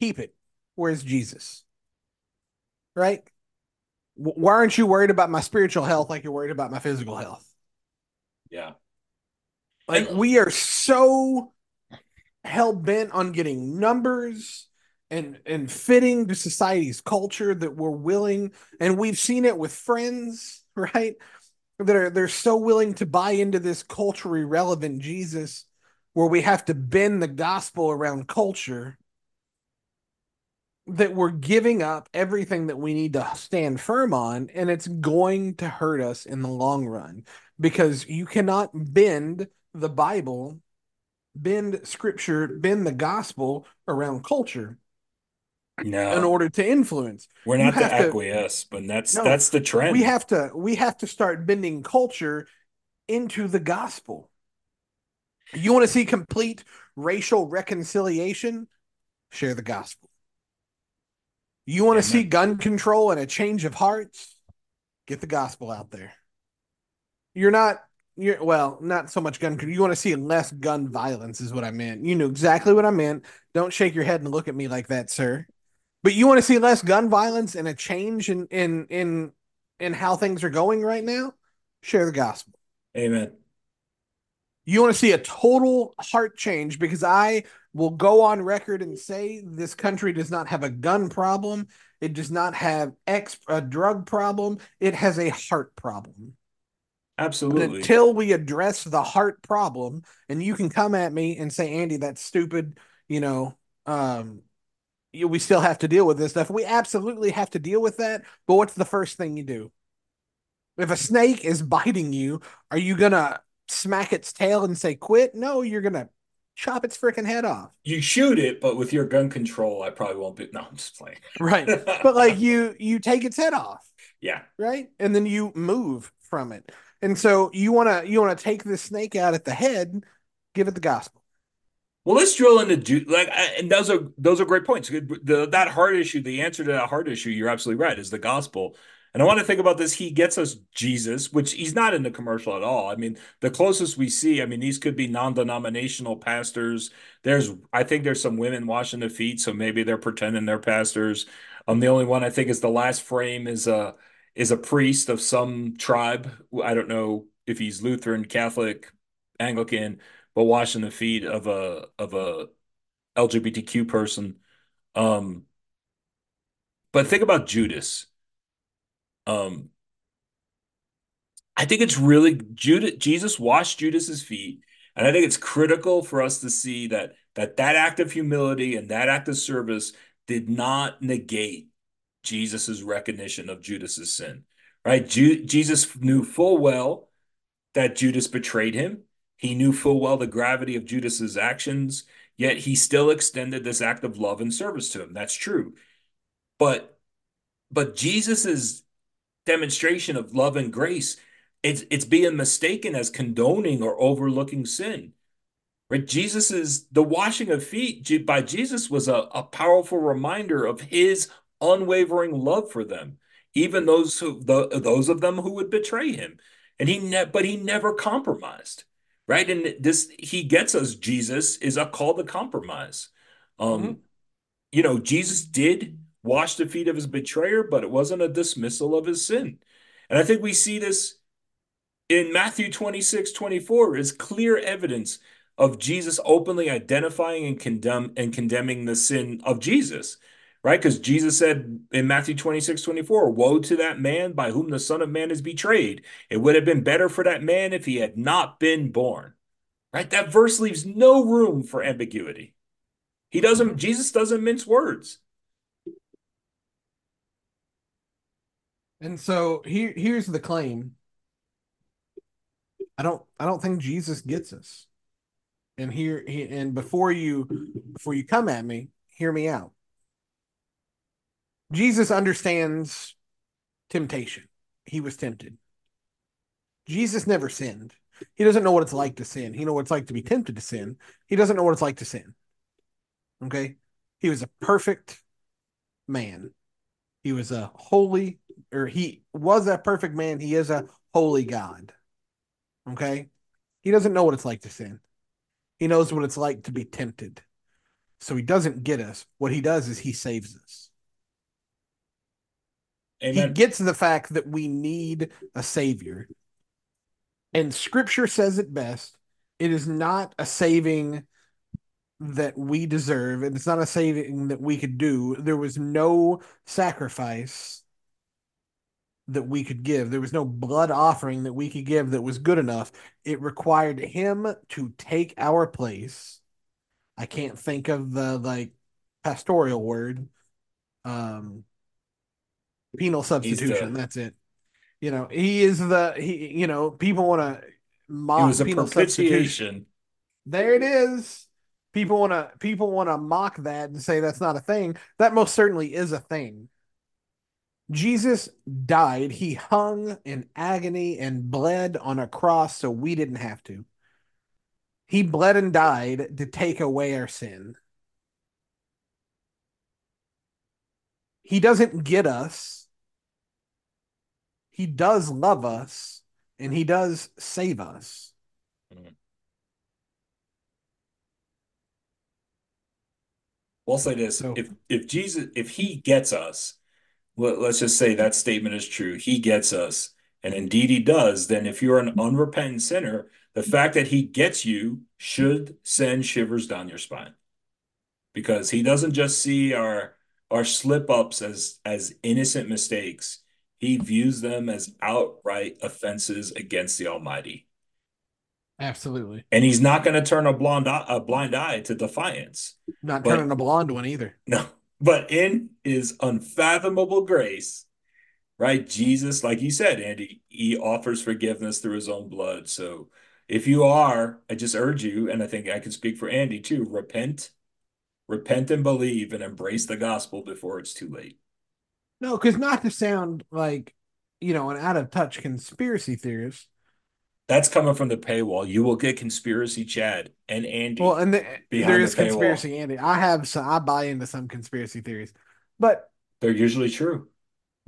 keep it. Where's Jesus? Right? Why aren't you worried about my spiritual health like you're worried about my physical health? Yeah. Like we are so hell bent on getting numbers and and fitting to society's culture that we're willing and we've seen it with friends, right? That are they're so willing to buy into this culturally relevant Jesus where we have to bend the gospel around culture that we're giving up everything that we need to stand firm on and it's going to hurt us in the long run because you cannot bend the bible bend scripture bend the gospel around culture no. in order to influence. We're not to acquiesce but that's no, that's the trend. We have to we have to start bending culture into the gospel. You want to see complete racial reconciliation? Share the gospel you want to see gun control and a change of hearts? Get the gospel out there. You're not you're well, not so much gun You want to see less gun violence is what I meant. You knew exactly what I meant. Don't shake your head and look at me like that, sir. But you want to see less gun violence and a change in in in in how things are going right now? Share the gospel. Amen. You want to see a total heart change because I will go on record and say this country does not have a gun problem. It does not have X a drug problem. It has a heart problem. Absolutely. But until we address the heart problem, and you can come at me and say, Andy, that's stupid, you know, um, we still have to deal with this stuff. We absolutely have to deal with that. But what's the first thing you do? If a snake is biting you, are you gonna smack its tail and say quit? No, you're gonna chop its freaking head off. You shoot it, but with your gun control, I probably won't be. No, I'm just playing. right, but like you, you take its head off. Yeah. Right, and then you move from it, and so you wanna you wanna take the snake out at the head, give it the gospel. Well, let's drill into like, and those are those are great points. The, that heart issue, the answer to that heart issue, you're absolutely right, is the gospel. And I want to think about this. He gets us Jesus, which he's not in the commercial at all. I mean, the closest we see, I mean, these could be non-denominational pastors. There's, I think there's some women washing the feet, so maybe they're pretending they're pastors. Um, the only one I think is the last frame is a is a priest of some tribe. I don't know if he's Lutheran, Catholic, Anglican, but washing the feet of a of a LGBTQ person. Um, but think about Judas. Um, I think it's really Judas. Jesus washed Judas's feet, and I think it's critical for us to see that that that act of humility and that act of service did not negate Jesus's recognition of Judas's sin. Right? Ju Jesus knew full well that Judas betrayed him. He knew full well the gravity of Judas's actions, yet he still extended this act of love and service to him. That's true. But but Jesus's demonstration of love and grace, it's it's being mistaken as condoning or overlooking sin. Right? Jesus is the washing of feet by Jesus was a, a powerful reminder of his unwavering love for them, even those who the, those of them who would betray him. And he ne- but he never compromised. Right? And this he gets us Jesus is a call to compromise. Um, mm-hmm. you know, Jesus did wash the feet of his betrayer, but it wasn't a dismissal of his sin. And I think we see this in Matthew 26, 24 is clear evidence of Jesus openly identifying and condemn and condemning the sin of Jesus, right? Because Jesus said in Matthew 26, 24, Woe to that man by whom the Son of Man is betrayed. It would have been better for that man if he had not been born. Right? That verse leaves no room for ambiguity. He doesn't, Jesus doesn't mince words. And so here here's the claim. I don't I don't think Jesus gets us. And here and before you before you come at me hear me out. Jesus understands temptation. He was tempted. Jesus never sinned. He doesn't know what it's like to sin. He knows what it's like to be tempted to sin. He doesn't know what it's like to sin. Okay? He was a perfect man he was a holy or he was a perfect man he is a holy god okay he doesn't know what it's like to sin he knows what it's like to be tempted. So he doesn't get us. What he does is he saves us. Amen. He gets the fact that we need a savior. And scripture says it best. It is not a saving that we deserve, and it's not a saving that we could do. There was no sacrifice that we could give. There was no blood offering that we could give that was good enough. It required him to take our place. I can't think of the like pastoral word. Um penal substitution. That's it. You know, he is the he you know, people want to mock was a penal substitution. There it is. People want to people want to mock that and say that's not a thing. That most certainly is a thing. Jesus died. He hung in agony and bled on a cross so we didn't have to. He bled and died to take away our sin. He doesn't get us. He does love us and he does save us. Mm. We'll say this: so, if if Jesus, if he gets us, let's just say that statement is true. He gets us, and indeed he does. Then, if you're an unrepentant sinner, the fact that he gets you should send shivers down your spine, because he doesn't just see our our slip ups as as innocent mistakes. He views them as outright offenses against the Almighty. Absolutely. And he's not going to turn a blonde a blind eye to defiance. Not but, turning a blonde one either. No. But in his unfathomable grace, right? Jesus, like you said, Andy, he offers forgiveness through his own blood. So if you are, I just urge you, and I think I can speak for Andy too, repent, repent and believe and embrace the gospel before it's too late. No, because not to sound like, you know, an out of touch conspiracy theorist, that's coming from the paywall. You will get conspiracy Chad and Andy. Well, and the, there is the conspiracy Andy. I have some. I buy into some conspiracy theories, but they're usually true.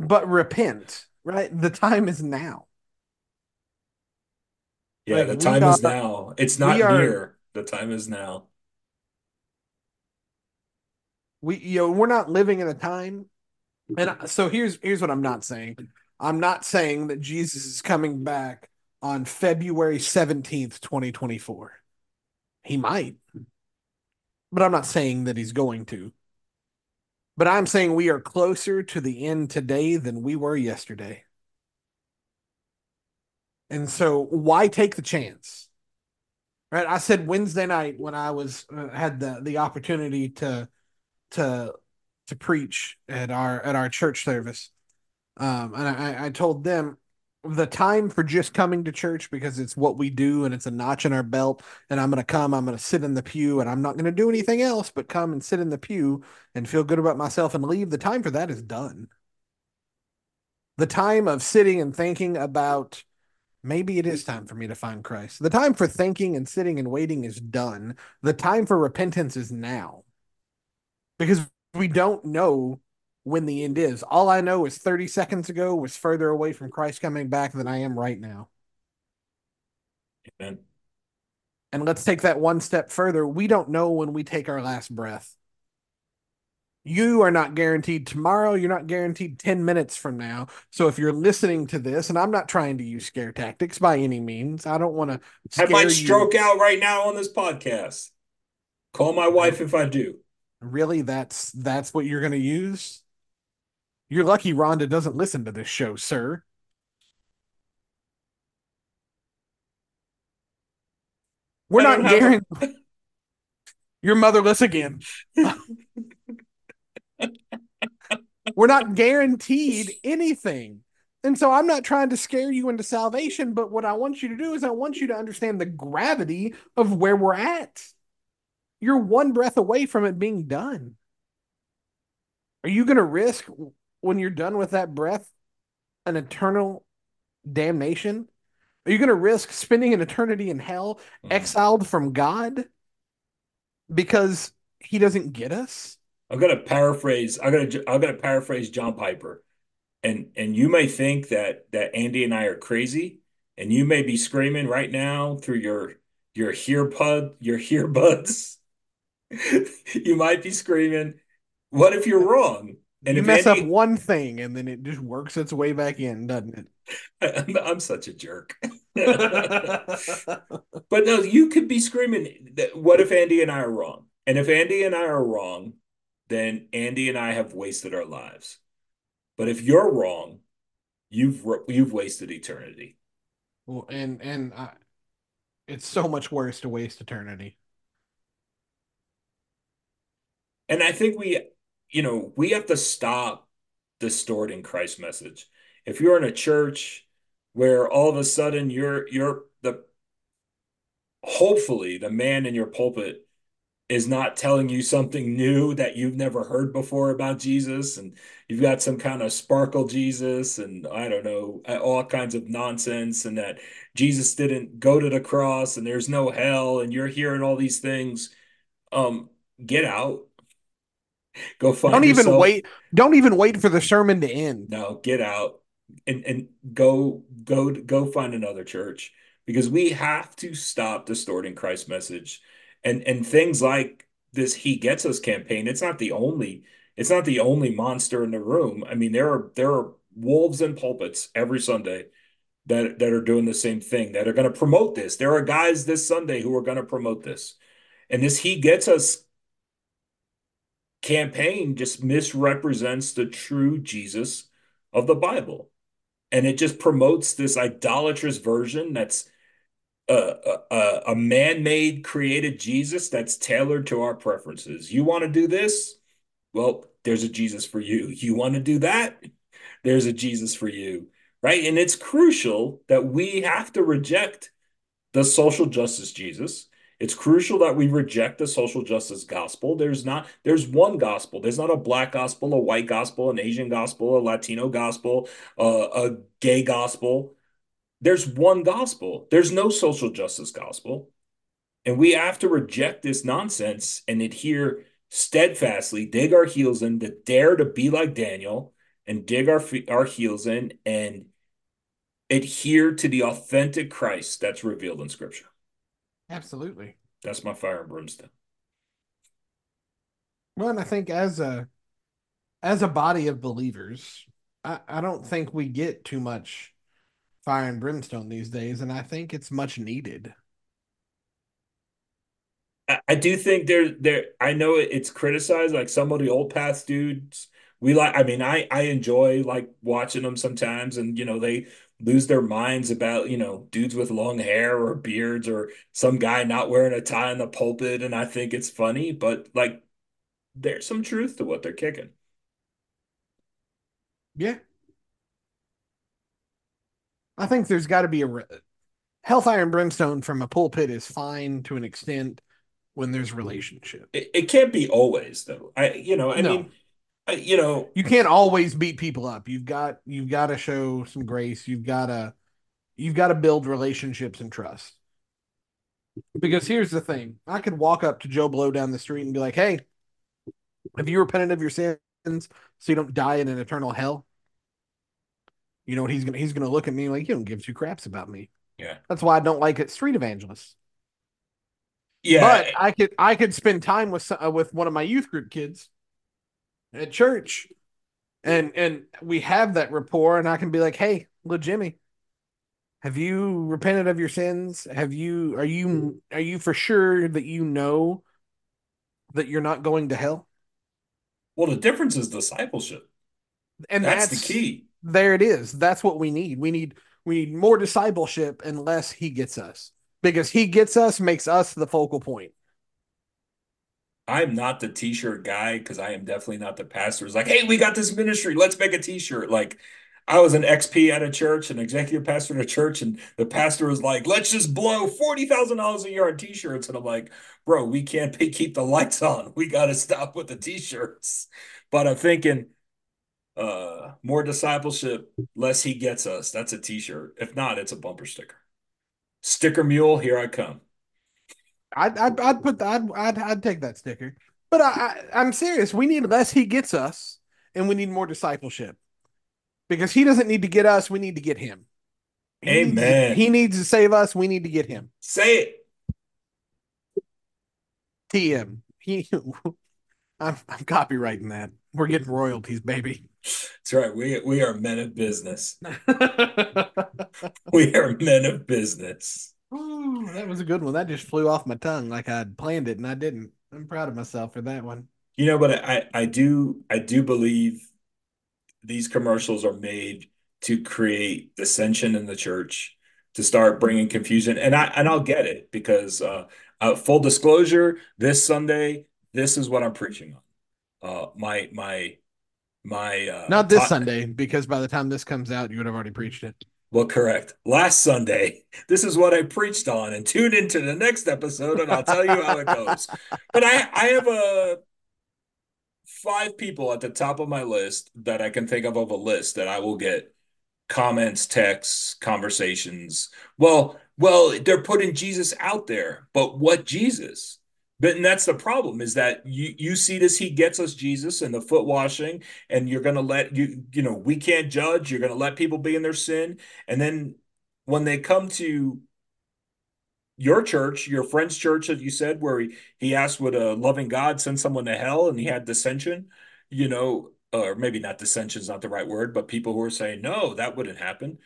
But repent, right? The time is now. Yeah, like, the time is now. It's not near. The time is now. We, you know, we're not living in a time, and so here's here's what I'm not saying. I'm not saying that Jesus is coming back on February 17th, 2024. He might. But I'm not saying that he's going to. But I'm saying we are closer to the end today than we were yesterday. And so why take the chance? Right? I said Wednesday night when I was uh, had the the opportunity to to to preach at our at our church service. Um, and I, I told them the time for just coming to church because it's what we do and it's a notch in our belt. And I'm going to come, I'm going to sit in the pew, and I'm not going to do anything else but come and sit in the pew and feel good about myself and leave. The time for that is done. The time of sitting and thinking about maybe it is time for me to find Christ. The time for thinking and sitting and waiting is done. The time for repentance is now because we don't know when the end is. All I know is 30 seconds ago was further away from Christ coming back than I am right now. Amen. And let's take that one step further. We don't know when we take our last breath. You are not guaranteed tomorrow. You're not guaranteed 10 minutes from now. So if you're listening to this, and I'm not trying to use scare tactics by any means, I don't want to. I might stroke you. out right now on this podcast. Call my wife if I do. Really, that's that's what you're going to use. You're lucky Rhonda doesn't listen to this show, sir. We're not guaranteed. You're motherless again. We're not guaranteed anything. And so I'm not trying to scare you into salvation, but what I want you to do is I want you to understand the gravity of where we're at. You're one breath away from it being done. Are you going to risk when you're done with that breath an eternal damnation? Are you going to risk spending an eternity in hell, mm-hmm. exiled from God because he doesn't get us? I'm gonna paraphrase. I'm gonna I'm gonna paraphrase John Piper, and and you may think that that Andy and I are crazy, and you may be screaming right now through your your earbud your earbuds. you might be screaming, "What if you're wrong?" And you mess Andy, up one thing, and then it just works its way back in, doesn't it? I'm, I'm such a jerk. but no, you could be screaming. What if Andy and I are wrong? And if Andy and I are wrong, then Andy and I have wasted our lives. But if you're wrong, you've you've wasted eternity. Well, and and I, it's so much worse to waste eternity. And I think we, you know, we have to stop distorting Christ's message. If you're in a church where all of a sudden you're you're the hopefully the man in your pulpit is not telling you something new that you've never heard before about Jesus and you've got some kind of sparkle Jesus and I don't know all kinds of nonsense and that Jesus didn't go to the cross and there's no hell and you're hearing all these things um get out go find don't yourself. even wait don't even wait for the sermon to end. No get out and and go go go find another church because we have to stop distorting Christ's message. And and things like this he gets us campaign it's not the only it's not the only monster in the room. I mean there are there are wolves in pulpits every sunday that that are doing the same thing that are going to promote this. There are guys this sunday who are going to promote this. And this he gets us campaign just misrepresents the true jesus of the bible and it just promotes this idolatrous version that's a, a, a man-made created Jesus that's tailored to our preferences. You want to do this? Well, there's a Jesus for you. You want to do that? There's a Jesus for you. Right? And it's crucial that we have to reject the social justice Jesus. It's crucial that we reject the social justice gospel. There's not there's one gospel. There's not a black gospel, a white gospel, an Asian gospel, a Latino gospel, uh, a gay gospel there's one gospel. There's no social justice gospel. And we have to reject this nonsense and adhere steadfastly, dig our heels in, to dare to be like Daniel and dig our, our heels in and adhere to the authentic Christ that's revealed in Scripture. Absolutely. That's my fire and brimstone. Well, and I think as a as a body of believers, I, I don't think we get too much fire and brimstone these days, and I think it's much needed. I, I do think there there I know it's criticized like some of the old past dudes we like I mean I I enjoy like watching them sometimes and you know they lose their minds about you know dudes with long hair or beards or some guy not wearing a tie in the pulpit and I think it's funny but like there's some truth to what they're kicking. Yeah. I think there's got to be a hellfire and brimstone from a pulpit is fine to an extent when there's relationship. It, it can't be always though. I you know, I no. mean you know, you can't always beat people up. You've got you've got to show some grace. You've got to you've got to build relationships and trust. Because here's the thing. I could walk up to Joe Blow down the street and be like, "Hey, have you repented of your sins so you don't die in an eternal hell?" You know what he's gonna he's gonna look at me like you don't give two craps about me. Yeah. That's why I don't like it street evangelists. Yeah. But I could I could spend time with uh, with one of my youth group kids at church, and and we have that rapport, and I can be like, "Hey, little Jimmy, have you repented of your sins? Have you are you are you for sure that you know that you're not going to hell?" Well, the difference is discipleship, and that's, that's the key. There it is. That's what we need. We need we need more discipleship unless he gets us because he gets us makes us the focal point. I'm not the t-shirt guy because I am definitely not the pastor. It's like, hey, we got this ministry. Let's make a t-shirt. Like I was an XP at a church, an executive pastor at a church, and the pastor was like, let's just blow $40,000 a year on t-shirts. And I'm like, bro, we can't pay, keep the lights on. We got to stop with the t-shirts. But I'm thinking uh more discipleship, less he gets us. That's a t-shirt. If not, it's a bumper sticker. Sticker mule, here I come. I'd I'd, I'd put I'd, I'd I'd take that sticker. But I, I am serious. We need less he gets us, and we need more discipleship because he doesn't need to get us. We need to get him. He Amen. Needs, he needs to save us. We need to get him. Say it. TM. He. I'm I'm copyrighting that. We're getting royalties, baby. That's right. We we are men of business. we are men of business. Ooh, that was a good one. That just flew off my tongue like I'd planned it and I didn't. I'm proud of myself for that one. You know, but I I do I do believe these commercials are made to create dissension in the church, to start bringing confusion, and I and I'll get it because uh, uh full disclosure, this Sunday, this is what I'm preaching on. Uh, my my my uh, not this Sunday because by the time this comes out, you would have already preached it. Well, correct. Last Sunday, this is what I preached on, and tune into the next episode, and I'll tell you how it goes. But I, I have a five people at the top of my list that I can think of of a list that I will get comments, texts, conversations. Well, well, they're putting Jesus out there, but what Jesus? But and that's the problem is that you you see this he gets us Jesus and the foot washing and you're going to let you you know we can't judge you're going to let people be in their sin. And then when they come to your church your friend's church that you said where he, he asked would a loving God send someone to hell and he had dissension you know or maybe not dissension is not the right word but people who are saying no that wouldn't happen.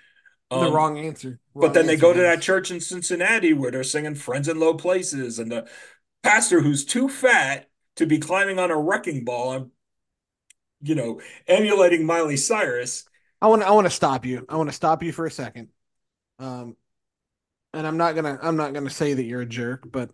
Um, the wrong answer. Wrong but then they go to that church in Cincinnati where they're singing "Friends in Low Places" and the pastor who's too fat to be climbing on a wrecking ball. I'm, you know, emulating Miley Cyrus. I want I want to stop you. I want to stop you for a second. Um, and I'm not gonna I'm not gonna say that you're a jerk, but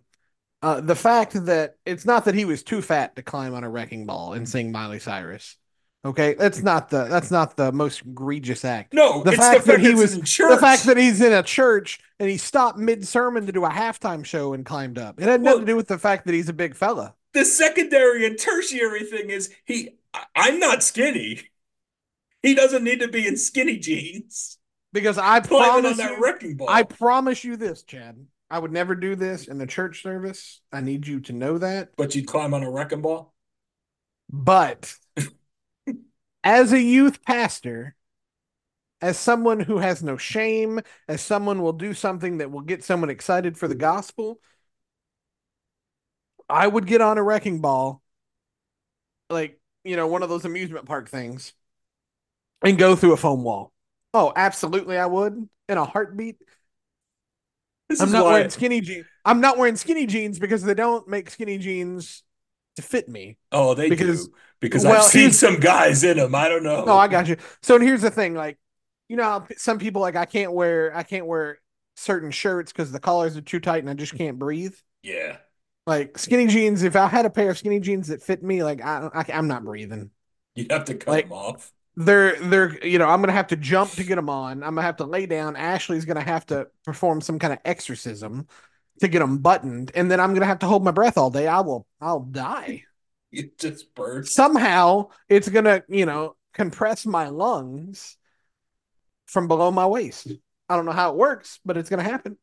uh, the fact that it's not that he was too fat to climb on a wrecking ball and sing Miley Cyrus. Okay, that's not the that's not the most egregious act. No, the fact, the fact that he was the fact that he's in a church and he stopped mid sermon to do a halftime show and climbed up. It had well, nothing to do with the fact that he's a big fella. The secondary and tertiary thing is he. I'm not skinny. He doesn't need to be in skinny jeans. Because I promise you, I promise you this, Chad. I would never do this in the church service. I need you to know that. But you'd climb on a wrecking ball. But as a youth pastor, as someone who has no shame, as someone will do something that will get someone excited for the gospel, I would get on a wrecking ball, like, you know, one of those amusement park things, and go through a foam wall. Oh, absolutely, I would in a heartbeat. This I'm not wearing skinny jeans. I'm not wearing skinny jeans because they don't make skinny jeans to fit me. Oh, they Because, do because I've seen some guys in them. I don't know. no. I got you. So here's the thing, like, you know, some people like I can't wear I can't wear certain shirts because the collars are too tight and I just can't breathe. Yeah, Like skinny jeans, if I had a pair of skinny jeans that fit me, like I, I I'm not breathing. You'd have to cut Like them off. they're they're you know I'm gonna have to jump to get them on. I'm gonna have to lay down. Ashley's gonna have to perform some kind of exorcism to get them buttoned, and then I'm gonna have to hold my breath all day. I will I'll die. It just burst. Somehow it's gonna you know compress my lungs from below my waist. I don't know how it works, but it's gonna happen.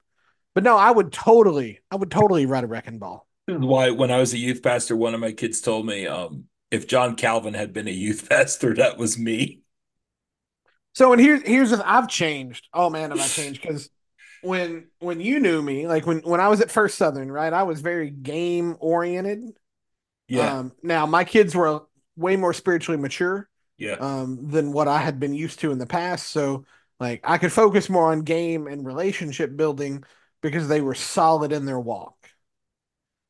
But no, I would totally I would totally ride a wrecking ball. This is why when I was a youth pastor, one of my kids told me, um, if John Calvin had been a youth pastor, that was me. So and here's here's I've changed. Oh man, have I changed? Because when when you knew me, like when when I was at First Southern, right, I was very game oriented. Yeah, Um, now my kids were way more spiritually mature yeah. um, than what I had been used to in the past. So like I could focus more on game and relationship building because they were solid in their walk.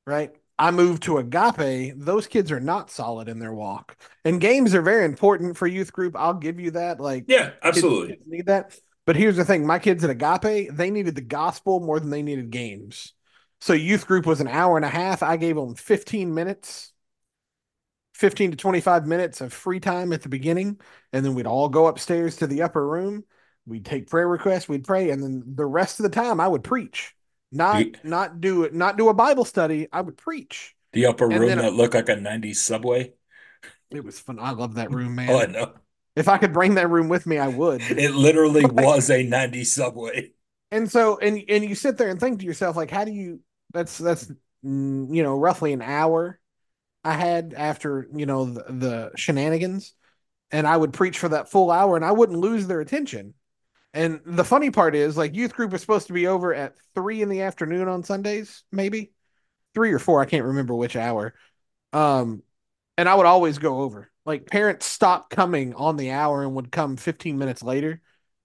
Right. I moved to Agape. Those kids are not solid in their walk. And games are very important for youth group. I'll give you that. Like Yeah, absolutely. need that. But here's the thing: my kids at Agape, they needed the gospel more than they needed games. So youth group was an hour and a half. I gave them 15 minutes, 15 to 25 minutes of free time at the beginning, and then we'd all go upstairs to the upper room. We'd take prayer requests, we'd pray, and then the rest of the time I would preach. Not The, not do it, not do a Bible study. I would preach. the upper And room that looked like a 90s subway. it was fun. I love that room, man. Oh, I know. If I could bring that room with me, I would. It literally But was a 90s subway. and so and and you sit there and think to yourself like how do you that's that's mm, you know roughly an hour i had after you know the, the shenanigans. And i would preach for that full hour and i wouldn't lose their attention. And the funny part is like youth group was supposed to be over at three in the afternoon on sundays maybe? Three or four i can't remember which hour. Um and i would always go over like parents stopped coming on the hour and would come 15 minutes later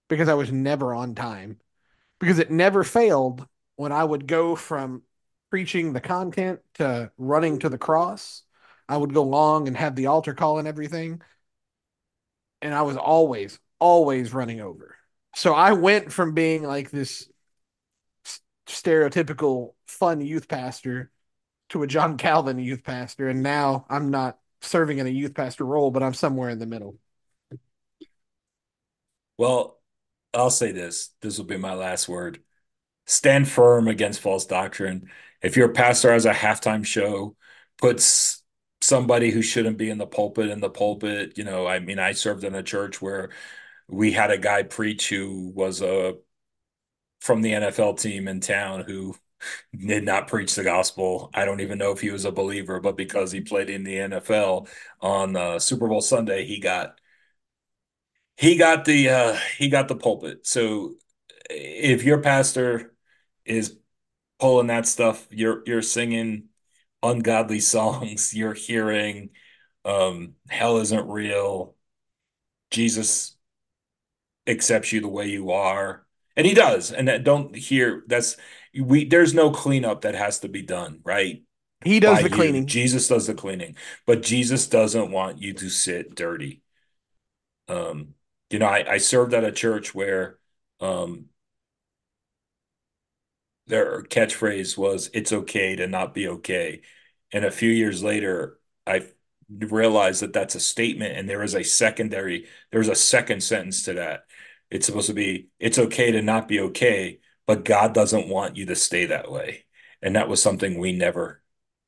because i was never on time because it never failed when I would go from preaching the content to running to the cross. I would go long and have the altar call and everything. And I was always, always running over. So I went from being like this stereotypical fun youth pastor to a John Calvin youth pastor. And now I'm not serving in a youth pastor role, but I'm somewhere in the middle. Well, I'll say this. This will be my last word. Stand firm against false doctrine. If your pastor has a halftime show, puts somebody who shouldn't be in the pulpit in the pulpit, you know, I mean, I served in a church where we had a guy preach who was a from the NFL team in town who did not preach the gospel. I don't even know if he was a believer, but because he played in the NFL on uh, Super Bowl Sunday, he got he got the uh, he got the pulpit. So if your pastor is pulling that stuff, you're you're singing ungodly songs, you're hearing um, hell isn't real, Jesus accepts you the way you are, and he does. And that don't hear that's we there's no cleanup that has to be done, right? He By does the you. cleaning. Jesus does the cleaning, but Jesus doesn't want you to sit dirty. Um, you know, I, I served at a church where um their catchphrase was it's okay to not be okay. And a few years later, I realized that that's a statement and there is a secondary there's a second sentence to that. It's supposed to be it's okay to not be okay, but God doesn't want you to stay that way. And that was something we never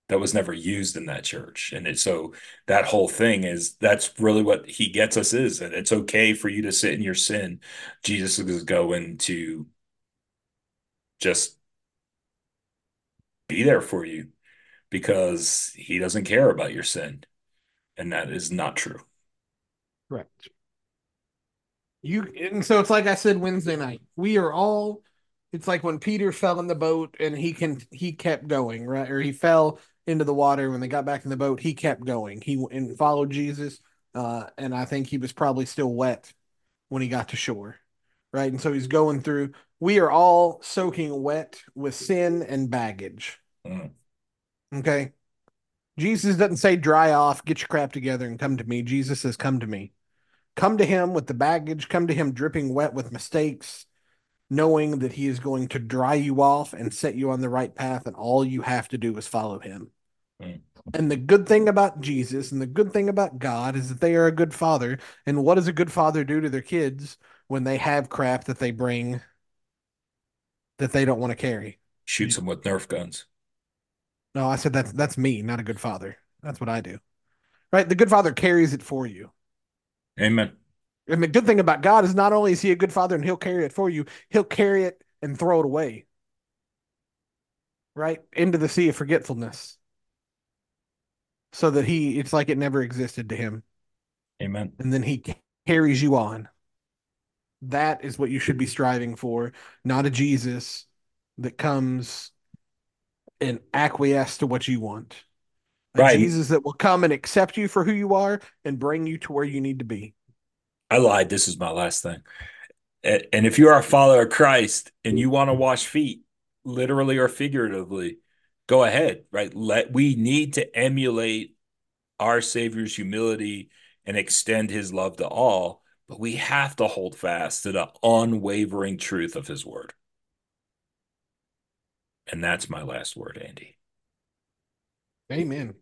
that was never used in that church. And it, so that whole thing is that's really what he gets us is that it's okay for you to sit in your sin. Jesus is going to just be there for you because he doesn't care about your sin. And that is not true. Correct. You and so it's like I said Wednesday night. We are all it's like when Peter fell in the boat and he can he kept going, right? Or he fell into the water when they got back in the boat, he kept going. He and followed Jesus. Uh and I think he was probably still wet when he got to shore. right? And so he's going through. We are all soaking wet with sin and baggage. Mm. Okay. Jesus doesn't say dry off, get your crap together and come to me. Jesus says, come to me. Come to him with the baggage, come to him dripping wet with mistakes, knowing that he is going to dry you off and set you on the right path. And all you have to do is follow him. Mm. And the good thing about Jesus and the good thing about God is that they are a good father. And what does a good father do to their kids when they have crap that they bring that they don't want to carry? Shoots them with Nerf guns. No, I said that's that's me, not a good father. That's what I do. Right? The good father carries it for you. Amen. And the good thing about God is not only is he a good father and he'll carry it for you, he'll carry it and throw it away. Right? Into the sea of forgetfulness. So that he it's like it never existed to him. Amen. And then he carries you on. That is what you should be striving for, not a Jesus that comes and acquiesce to what you want. A Right. Jesus that will come and accept you for who you are and bring you to where you need to be. I lied. This is my last thing. And if you are a follower of Christ and you want to wash feet, literally or figuratively, go ahead, right? Let we need to emulate our Savior's humility and extend his love to all, but we have to hold fast to the unwavering truth of his word. And that's my last word, Andy. Amen.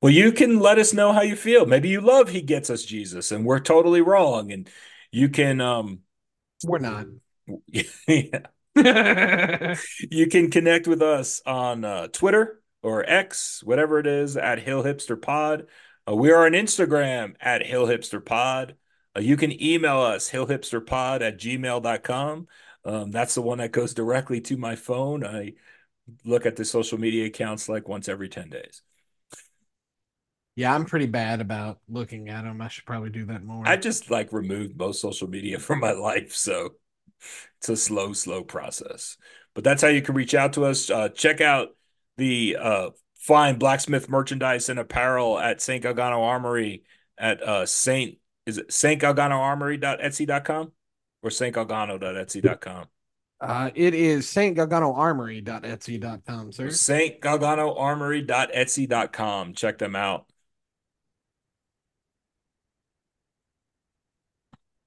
Well, you can let us know how you feel. Maybe you love he gets us Jesus and we're totally wrong. And you can um We're not. yeah, you can connect with us on uh, Twitter or X, whatever it is, at Hill Hipster Pod. Uh, we are on Instagram at Hill Hipster Pod. Uh, you can email us hillhipsterpod at gmail.com. Um, that's the one that goes directly to my phone. I look at the social media accounts like once every 10 days. Yeah, I'm pretty bad about looking at them. I should probably do that more. I just like removed most social media from my life, so it's a slow, slow process. But that's how you can reach out to us. Uh, check out the uh, fine blacksmith merchandise and apparel at St. Galgano Armory at uh, Saint is it St. Galganoarmory.etsy.com or St. Galgano.etsy.com. Uh, it is stgalganoarmory.etsy.com, sir. St. Galganoarmory.etsy.com. Check them out.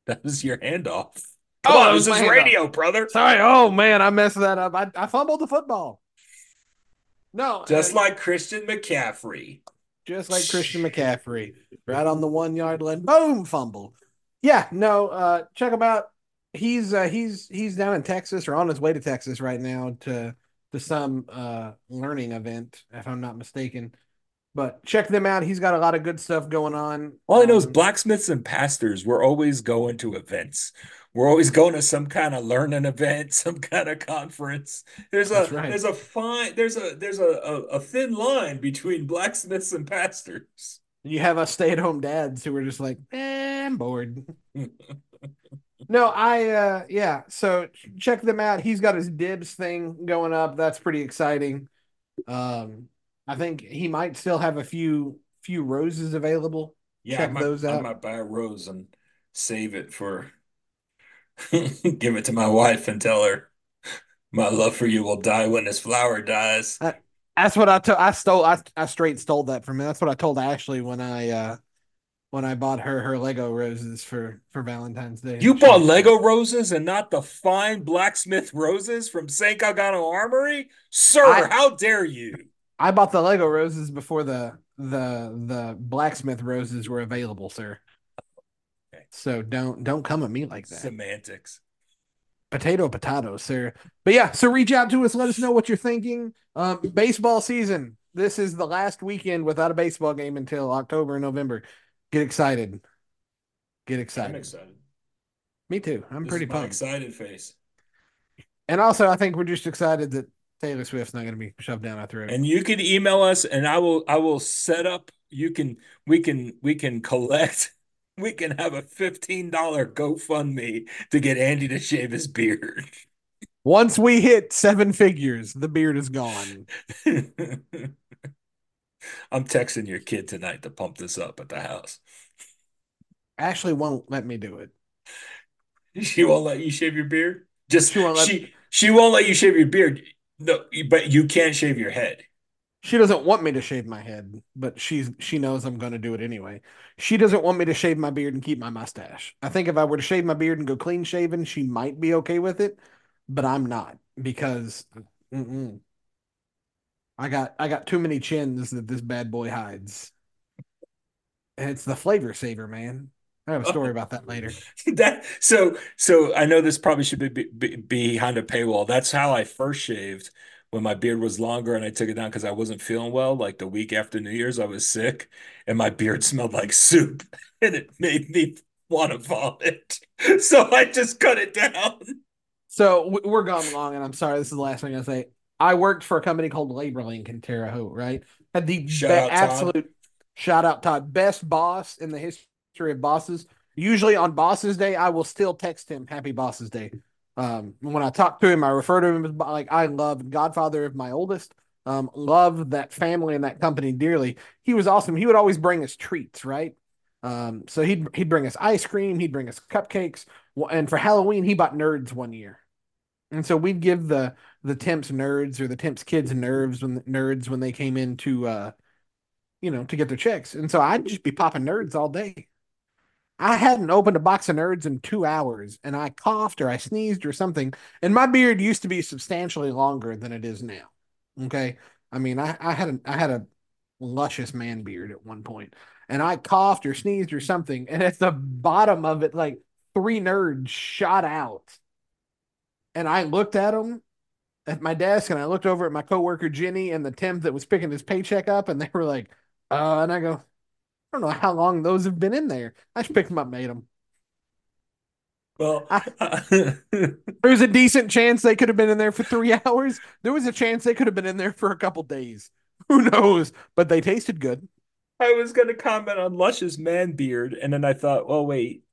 That was your handoff. Come Oh, on, this was is my handoff. radio, brother. Sorry. Oh man, I messed that up. I, I fumbled the football. No, Just uh, like Christian McCaffrey. just like Christian McCaffrey, right on the one yard line, boom, fumble. Yeah, no, uh, check him out. He's uh, he's he's down in Texas or on his way to Texas right now to to some uh learning event, if I'm not mistaken. But check them out. He's got a lot of good stuff going on. All I know is Um, blacksmiths and pastors, we're always going to events. We're always going to some kind of learning event, some kind of conference. There's a right. there's a fine there's a there's a, a, a thin line between blacksmiths and pastors. You have us stay at home dads who are just like, eh, I'm bored. No, I uh yeah, so check them out. He's got his dibs thing going up. That's pretty exciting. Um I think he might still have a few few roses available. Yeah, Check I might, those I might buy a rose and save it for give it to my wife and tell her my love for you will die when this flower dies. That's what I told I stole I, I straight stole that from him. That's what I told Ashley when I uh when I bought her her Lego roses for for Valentine's Day. You bought Lego roses and not the fine blacksmith roses from St. Galgano Armory? Sir, I- how dare you? I bought the Lego roses before the the the blacksmith roses were available, sir. Okay. So don't don't come at me like that. Semantics. potato potato sir but yeah so reach out to us let us know what you're thinking um baseball season this is the last weekend without a baseball game until october and november get excited get I'm excited excited. me too i'm This pretty pumped excited face. and also i think we're just excited that taylor swift's not going to be shoved down our throat And you can email us and I will I will set up you can we can we can collect we can have a $15 GoFundMe to get Andy to shave his beard. once we hit seven figures the beard is gone I'm texting your kid tonight to pump this up at the house. ashley won't let me do it She won't let you shave your beard. Just She won't let she she won't let you shave your beard. No, but you can't shave your head. she doesn't want me to shave my head, but she's she knows I'm going to do it anyway. She doesn't want me to shave my beard and keep my mustache. I think if I were to shave my beard and go clean shaven, she might be okay with it, but I'm not because mm-mm. I got I got too many chins that this bad boy hides. And it's the flavor saver, man. I have a story oh. about that later. That so so I know this probably should be, be, be behind a paywall. That's how I first shaved when my beard was longer and I took it down because I wasn't feeling well. Like the week after New Year's, I was sick and my beard smelled like soup and it made me want to vomit. So I just cut it down. So we're gone long, and I'm sorry. This is the last thing I say. I worked for a company called LaborLink in Terre Haute, right? Had the be- out absolute shout out Todd, best boss in the history of bosses. Usually on Bosses Day, I will still text him Happy Bosses Day. Um, when I talk to him, I refer to him as like I love Godfather of my oldest. Um, love that family and that company dearly. He was awesome. He would always bring us treats, right? Um, so he'd he'd bring us ice cream, he'd bring us cupcakes, and for Halloween he bought nerds one year. And so we'd give the the temps nerds or the temps kids nerves when nerds when they came in to uh you know to get their checks. And so I'd just be popping nerds all day. I hadn't opened a box of nerds in two hours, and I coughed or I sneezed or something. And my beard used to be substantially longer than it is now. Okay, I mean I I had a I had a luscious man beard at one point, and I coughed or sneezed or something, and at the bottom of it, like three nerds shot out, and I looked at them at my desk and I looked over at my coworker Jenny and the temp that was picking his paycheck up and they were like, uh, and I go, I don't know how long those have been in there. I just picked them up, made them. Well, I, uh, there was a decent chance they could have been in there for three hours. There was a chance they could have been in there for a couple days. Who knows? But they tasted good. I was going to comment on Lush's man beard, and then I thought, well, wait,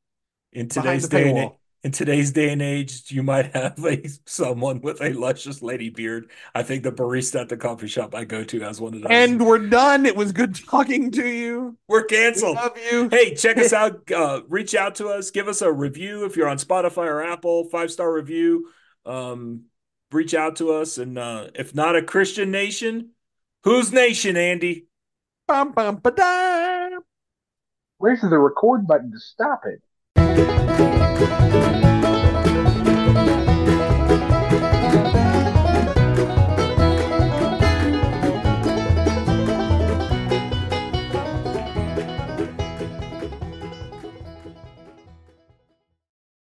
in today's day and. In today's day and age, you might have a someone with a luscious lady beard. I think the barista at the coffee shop I go to has one of those. And we're done. It was good talking to you. We're We canceled. love you. Hey, check us out. Uh, reach out to us. Give us a review if you're on Spotify or Apple. Five star review. Um, reach out to us, and uh, if not a Christian nation, whose nation, Andy? Bum, bum, ba-da. Where's the record button to stop it? Música